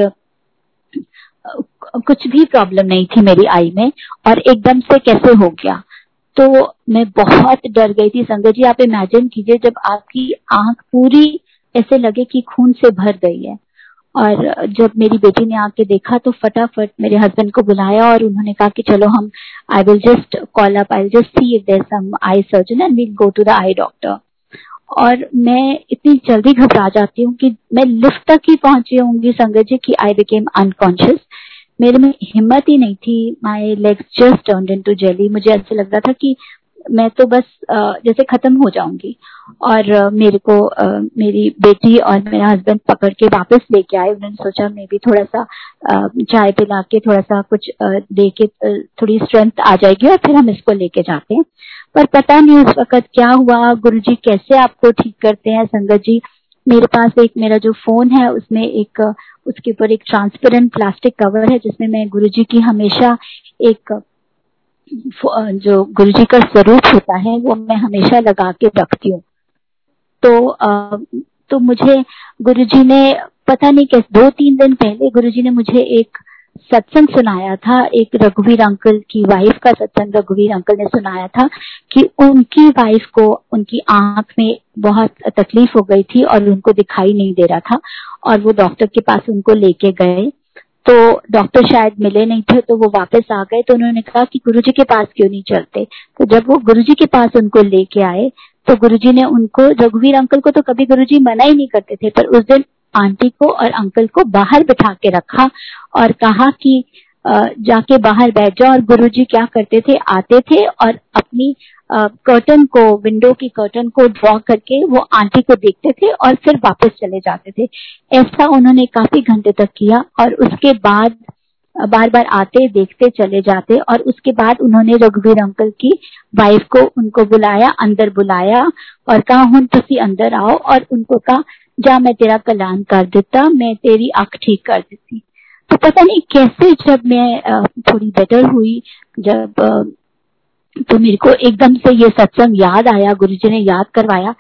कुछ भी प्रॉब्लम नहीं थी मेरी आई में और एकदम से कैसे हो गया। तो मैं बहुत डर गई थी। संगत जी, आप इमेजिन कीजिए जब आपकी आँख पूरी ऐसे लगे कि खून से भर गई है। और जब मेरी बेटी ने आके देखा तो फटाफट मेरे हस्बैंड को बुलाया और उन्होंने कहा कि चलो हम I will just call up I just see if some eye surgeon and we'll go to the eye doctor और मैं इतनी जल्दी घबरा जाती हूँ कि मैं लिफ्ट तक ही पहुँची होंगी संगत जी की आई बिकेम अनकॉन्शियस मेरे में हिम्मत ही नहीं थी my legs just turn into jelly मुझे ऐसे लग रहा था कि मैं तो बस जैसे खत्म हो जाऊँगी। और मेरे को मेरी बेटी और मेरा हस्बैंड पकड़ के वापस लेके आए। उन्होंने सोचा मैं भी थोड़ा सा चाय पिला के, थोड़ा सा कुछ दे के थोड़ी स्ट्रेंथ आ जाएगी और फिर हम इसको लेके जाते हैं। पर पता नहीं उस वक्त क्या हुआ। गुरु जी कैसे आपको ठीक करते हैं? संगत जी मेरे पास एक, मेरा जो फ़ोन है, उसमें एक, उसके ऊपर एक ट्रांसपेरेंट प्लास्टिक कवर है, जिसमें मैं गुरुजी की हमेशा एक जो गुरुजी का स्वरूप होता है, वो मैं हमेशा लगा के रखती हूँ। तो तो मुझे गुरुजी ने, पता नहीं कैसे दो तीन दिन पहले गुरुजी ने मुझे एक सत्संग सुनाया था, एक रघुवीर अंकल की वाइफ का सत्संग रघुवीर अंकल ने सुनाया था कि उनकी वाइफ को उनकी आँख में बहुत तकलीफ़ हो गई थी और उनको दिखाई नहीं दे रहा था और वो डॉक्टर के पास उनको लेके गए। तो डॉक्टर शायद मिले नहीं थे तो वो वापस आ गए तो उन्होंने कहा कि गुरुजी के पास क्यों नहीं चलते? तो जब वो गुरुजी के पास उनको लेके आए तो गुरुजी ने उनको, रघुवीर अंकल को तो कभी गुरुजी मना ही नहीं करते थे, पर उस दिन आंटी को और अंकल को बाहर बिठा के रखा और कहा कि जाके बाहर बैठ जाओ। और गुरुजी क्या करते थे? आते थे और अपनी कर्टन को विंडो की कर्टन को ड्रॉ करके वो आंटी को देखते थे और फिर वापस चले जाते थे। ऐसा उन्होंने काफ़ी घंटे तक किया और उसके बाद बार बार आते, देखते, चले जाते और उसके बाद उन्होंने रघुवीर अंकल की वाइफ को उनको बुलाया, अंदर बुलाया और कहा हूँ तुम अंदर आओ। और उनको कहा जा मैं तेरा कल्याण कर देता, मैं तेरी आँख ठीक कर देती। तो पता नहीं कैसे जब मैं थोड़ी बेटर हुई, जब तो मेरे को एकदम से ये सत्संग याद आया, गुरु जी ने याद करवाया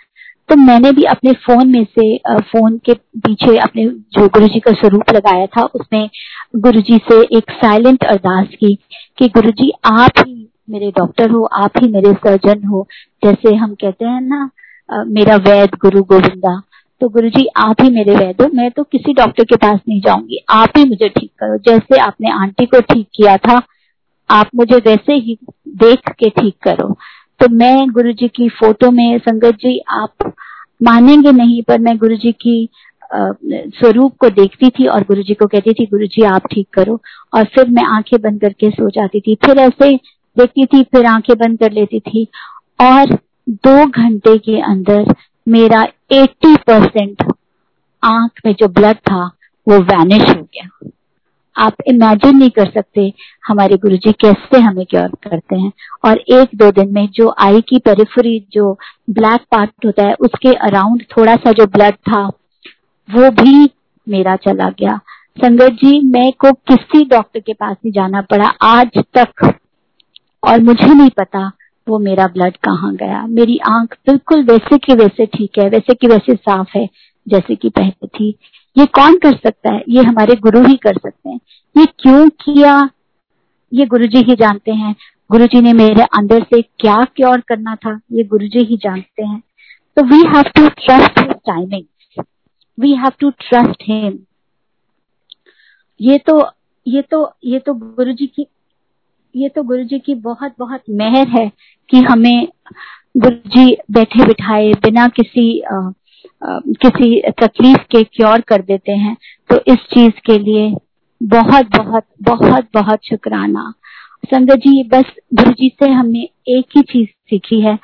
तो मैंने भी अपने फ़ोन में से फ़ोन के पीछे अपने जो गुरु जी का स्वरूप लगाया था, उसमें गुरु जी से एक साइलेंट अरदास की कि गुरु जी, आप ही मेरे डॉक्टर हो, आप ही मेरे सर्जन हो, जैसे हम कहते हैं ना मेरा वैद गुरु गोविंदा तो गुरु जी आप ही मेरे वैद हो। मैं तो किसी डॉक्टर के पास नहीं जाऊँगी। आप ही मुझे ठीक करो। जैसे आपने आंटी को ठीक किया था, आप मुझे वैसे ही देख के ठीक करो। तो मैं गुरु जी की फ़ोटो में, संगत जी, आप मानेंगे नहीं, पर मैं गुरु जी की स्वरूप को देखती थी और गुरु जी को कहती थी गुरु जी आप ठीक करो। और फिर मैं आँखें बंद करके सो जाती थी। फिर ऐसे देखती थी, फिर आँखें बंद कर लेती थी। और दो घंटे के अंदर मेरा 80 परसेंट आँख में जो ब्लड था, वो वैनिश हो गया। आप इमेजिन नहीं कर सकते हमारे गुरुजी कैसे हमें क्योर करते हैं। और एक दो दिन में जो आई की पेरिफरी जो ब्लैक पार्ट होता है, उसके अराउंड थोड़ा सा जो ब्लड था, वो भी मेरा चला गया। संगत जी मैं को किसी डॉक्टर के पास नहीं जाना पड़ा आज तक। और मुझे नहीं पता वो मेरा ब्लड कहाँ गया? मेरी आँख बिल्कुल वैसे की वैसे ठीक है, वैसे की वैसे साफ़ है, जैसे कि पहले थी। ये कौन कर सकता है? ये हमारे गुरु ही कर सकते हैं। ये क्यों किया? ये गुरु जी ही जानते हैं। गुरु जी ने मेरे अंदर से क्या क्योर करना था, ये गुरु जी ही जानते हैं। तो we have to trust his timing we have to trust him ये तो ये तो ये तो गुरु जी की ये तो गुरु जी की बहुत बहुत मेहर है कि हमें गुरु जी बैठे बिठाए बिना किसी आ, आ, किसी तकलीफ़ के क्योर कर देते हैं। तो इस चीज़ के लिए बहुत बहुत बहुत बहुत शुक्राना। संगत जी बस गुरु जी से हमने एक ही चीज़ सीखी है।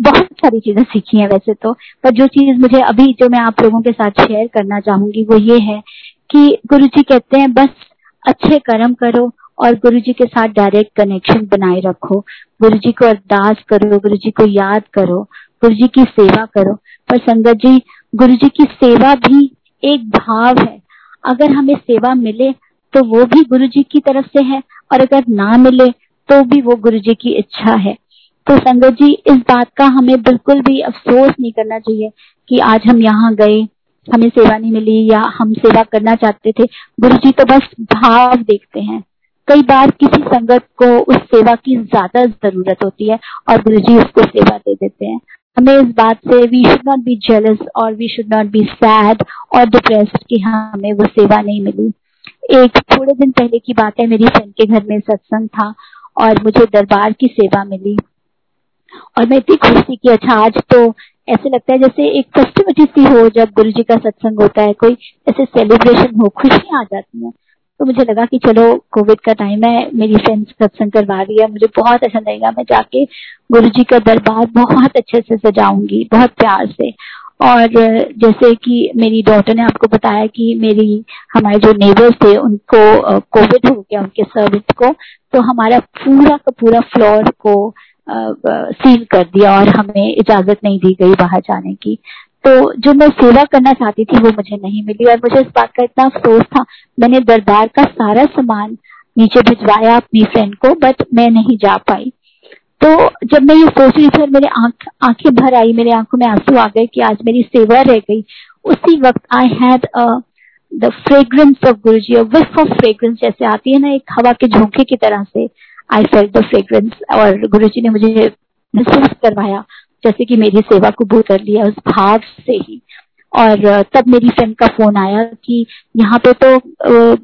बहुत सारी चीज़ें सीखी हैं वैसे तो पर जो चीज़ मुझे अभी जो मैं आप लोगों के साथ शेयर करना चाहूँगी वो ये है कि गुरु जी कहते हैं बस अच्छे कर्म करो और गुरु जी के साथ डायरेक्ट कनेक्शन बनाए रखो। गुरु जी को अरदास करो गुरु जी को याद करो गुरु जी की सेवा करो। पर संगत जी गुरु जी की सेवा भी एक भाव है। अगर हमें सेवा मिले तो वो भी गुरु जी की तरफ़ से है, और अगर ना मिले तो भी वो गुरु जी की इच्छा है। तो संगत जी, इस बात का हमें बिल्कुल भी अफसोस नहीं करना चाहिए कि आज हम यहाँ गए, हमें सेवा नहीं मिली या हम सेवा करना चाहते थे। गुरु जी तो बस भाव देखते हैं। कई बार किसी संगत को उस सेवा की ज़्यादा ज़रूरत होती है और गुरु जी उसको सेवा दे देते हैं। हमें इस बात से we should not be jealous और we should not be sad और डिप्रेस्ड कि हमें वो सेवा नहीं मिली। एक थोड़े दिन पहले की बात है, मेरी फ्रेंड के घर में सत्संग था और मुझे दरबार की सेवा मिली। और मैं इतनी खुश थी कि अच्छा आज तो ऐसे लगता है जैसे एक फेस्टिविटी सी हो जब गुरु जी का सत्संग होता है, कोई ऐसे सेलिब्रेशन हो, खुशियाँ आ जाती हैं। तो मुझे लगा कि चलो कोविड का टाइम है, मेरी फ्रेंड्स सत्संग करवा रही है, मुझे बहुत अच्छा लगेगा, मैं जाके गुरु जी का दरबार बहुत अच्छे से सजाऊँगी, बहुत प्यार से। और जैसे कि मेरी डॉटर ने आपको बताया कि मेरी, हमारे जो नेबर्स थे, उनको कोविड हो गया, उनके सर्विस को तो हमारा पूरा का पूरा फ्लोर को सील कर दिया और हमें इजाज़त नहीं दी गई बाहर जाने की। तो जो मैं सेवा करना चाहती थी, वो मुझे नहीं मिली और मुझे इस बात का इतना अफसोस था, मैंने दरबार का सारा सामान नीचे भिजवाया अपनी फ्रेंड को बट मैं नहीं जा पाई। तो जब मैं ये सोच रही थी और मेरे आँख, आँखें भर आई, मेरे आँखों में आँसू आ गए कि आज मेरी सेवा रह गई, उसी वक्त I had the fragrance of Guru ji विफ of fragrance जैसे आती है ना, एक हवा के झोंके की तरह से आई फेल द फ्रेग्रेंस और गुरु जी ने मुझे महसूस करवाया। जैसे कि मेरी सेवा को भूल कर लिया उस भाव से ही। और तब मेरी फ्रेंड का फ़ोन आया कि यहाँ पे तो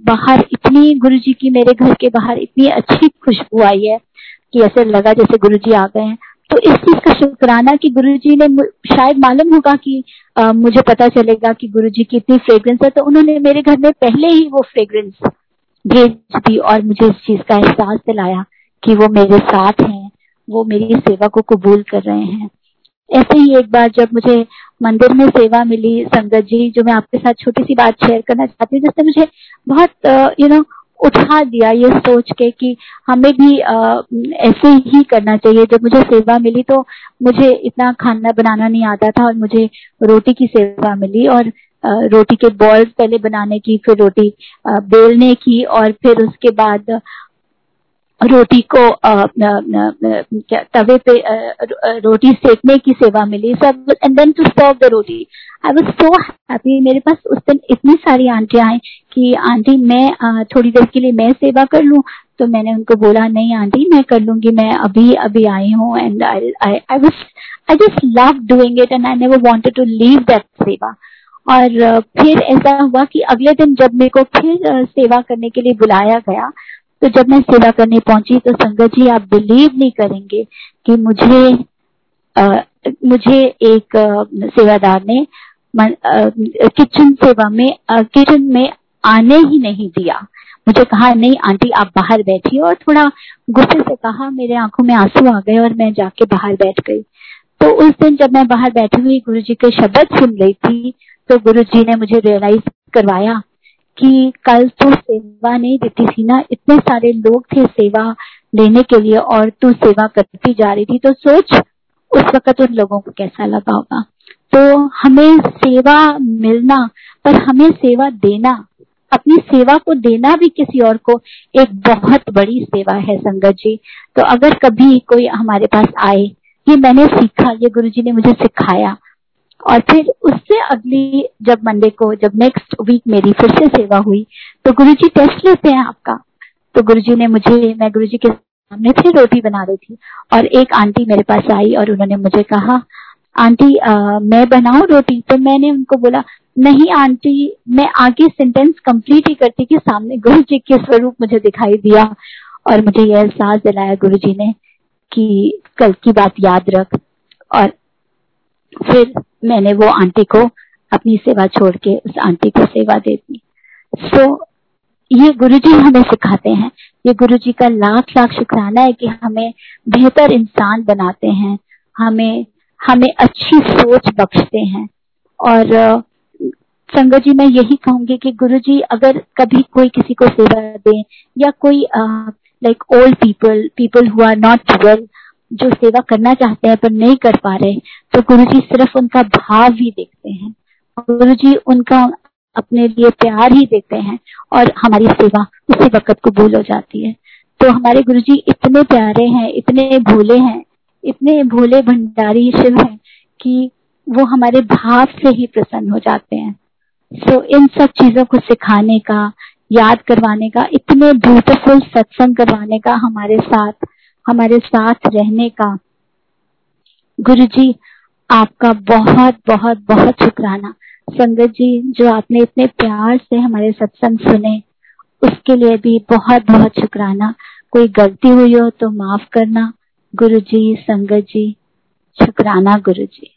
बाहर इतनी गुरु जी की मेरे घर के बाहर इतनी अच्छी खुशबू आई है कि ऐसे लगा जैसे गुरु जी आ गए हैं। तो इस चीज़ का शुक्राना कि गुरु जी ने शायद मालूम होगा कि आ, मुझे पता चलेगा कि गुरु जी की इतनी फ्रेग्रेंस है तो उन्होंने मेरे घर में पहले ही वो फ्रेग्रेंस भेज दी और मुझे इस चीज़ का एहसास दिलाया कि वो मेरे साथ हैं वो मेरी सेवा को कबूल कर रहे हैं। ऐसे ही एक बार जब मुझे मंदिर में सेवा मिली संगत जी जो मैं आपके साथ छोटी सी बात शेयर करना चाहती हूँ जिसने मुझे बहुत यू नो उठा दिया ये सोच के कि हमें भी आ, ऐसे ही करना चाहिए। जब मुझे सेवा मिली तो मुझे इतना खाना बनाना नहीं आता था और मुझे रोटी की सेवा मिली और रोटी के बॉल्स पहले बनाने की फिर रोटी बेलने की और फिर उसके बाद रोटी को तवे पे रोटी सेकने की सेवा मिली, सब and then to serve the roti. I was so happy मेरे पास उस दिन इतनी सारी आंटियाँ आई कि, आंटी, मैं थोड़ी देर के लिए मैं सेवा कर लूँ? तो मैंने उनको बोला, नहीं, आंटी, मैं कर लूँगी, मैं अभी अभी आई हूँ and I I was I just love doing it and I never wanted to leave that seva. और, फिर ऐसा हुआ कि अगले दिन जब मेरे को फिर सेवा करने के लिए बुलाया गया तो जब मैं सेवा करने पहुँची तो संगत जी आप बिलीव नहीं करेंगे कि मुझे आ, मुझे एक सेवादार ने किचन सेवा में किचन में आने ही नहीं दिया। मुझे कहा नहीं आंटी आप बाहर बैठिए। और थोड़ा गुस्से से कहा मेरे आँखों में आँसू आ गए और मैं जाके बाहर बैठ गई। तो उस दिन जब मैं बाहर बैठी हुई गुरु जी के शब्द सुन रही थी तो गुरु जी ने मुझे रियलाइज़ करवाया कि कल तू सेवा नहीं देती थी ना। इतने सारे लोग थे सेवा लेने के लिए और तू सेवा करती जा रही थी। तो सोच, उस वक्त उन लोगों को कैसा लगा होगा। तो हमें सेवा मिलना, पर हमें सेवा देना, अपनी सेवा को देना भी किसी और को एक बहुत बड़ी सेवा है, संगत जी। तो अगर कभी कोई हमारे पास आए, ये मैंने सीखा, ये गुरु जी ने मुझे सिखाया और फिर उससे अगली जब मंडे को जब नेक्स्ट वीक मेरी फिर से सेवा हुई तो गुरु जी टेस्ट लेते हैं आपका। तो गुरु जी ने मुझे मैं गुरु जी के सामने फिर रोटी बना रही थी और एक आंटी मेरे पास आई और उन्होंने मुझे कहा आंटी आ, मैं बनाऊ रोटी? तो मैंने उनको बोला नहीं आंटी मैं आगे सेंटेंस कंप्लीट ही करती कि सामने गुरु जी के स्वरूप मुझे दिखाई दिया। और मुझे यह एहसास दिलाया गुरु जी ने कि कल की बात याद रख और फिर मैंने वो आंटी को अपनी सेवा छोड़ के उस आंटी को सेवा दे दी। सो so, ये गुरु जी हमें सिखाते हैं। ये गुरु जी का लाख लाख शुक्राना है कि हमें बेहतर इंसान बनाते हैं। हमें हमें अच्छी सोच बख्शते हैं। और संगत जी मैं यही कहूँगी कि गुरु जी अगर कभी कोई किसी को सेवा दे या कोई like old people people who are not well जो सेवा करना चाहते हैं पर नहीं कर पा रहे तो गुरु जी सिर्फ़ उनका भाव ही देखते हैं। गुरु जी उनका अपने लिए प्यार ही देते हैं और हमारी सेवा उसी वक्त कबूल हो जाती है। तो हमारे गुरु जी इतने प्यारे हैं इतने भोले हैं इतने भोले भंडारी शिव हैं कि वो हमारे भाव से ही प्रसन्न हो जाते हैं। सो so, इन सब चीज़ों को सिखाने का याद करवाने का इतने ब्यूटीफुल सत्संग करवाने का हमारे साथ हमारे साथ रहने का। गुरु जी आपका बहुत बहुत बहुत शुक्राना। संगत जी, जो आपने इतने प्यार से हमारे सत्संग सुने, उसके लिए भी बहुत बहुत शुक्राना। कोई गलती हुई हो तो माफ़ करना। गुरु जी संगत जी, शुक्राना गुरु जी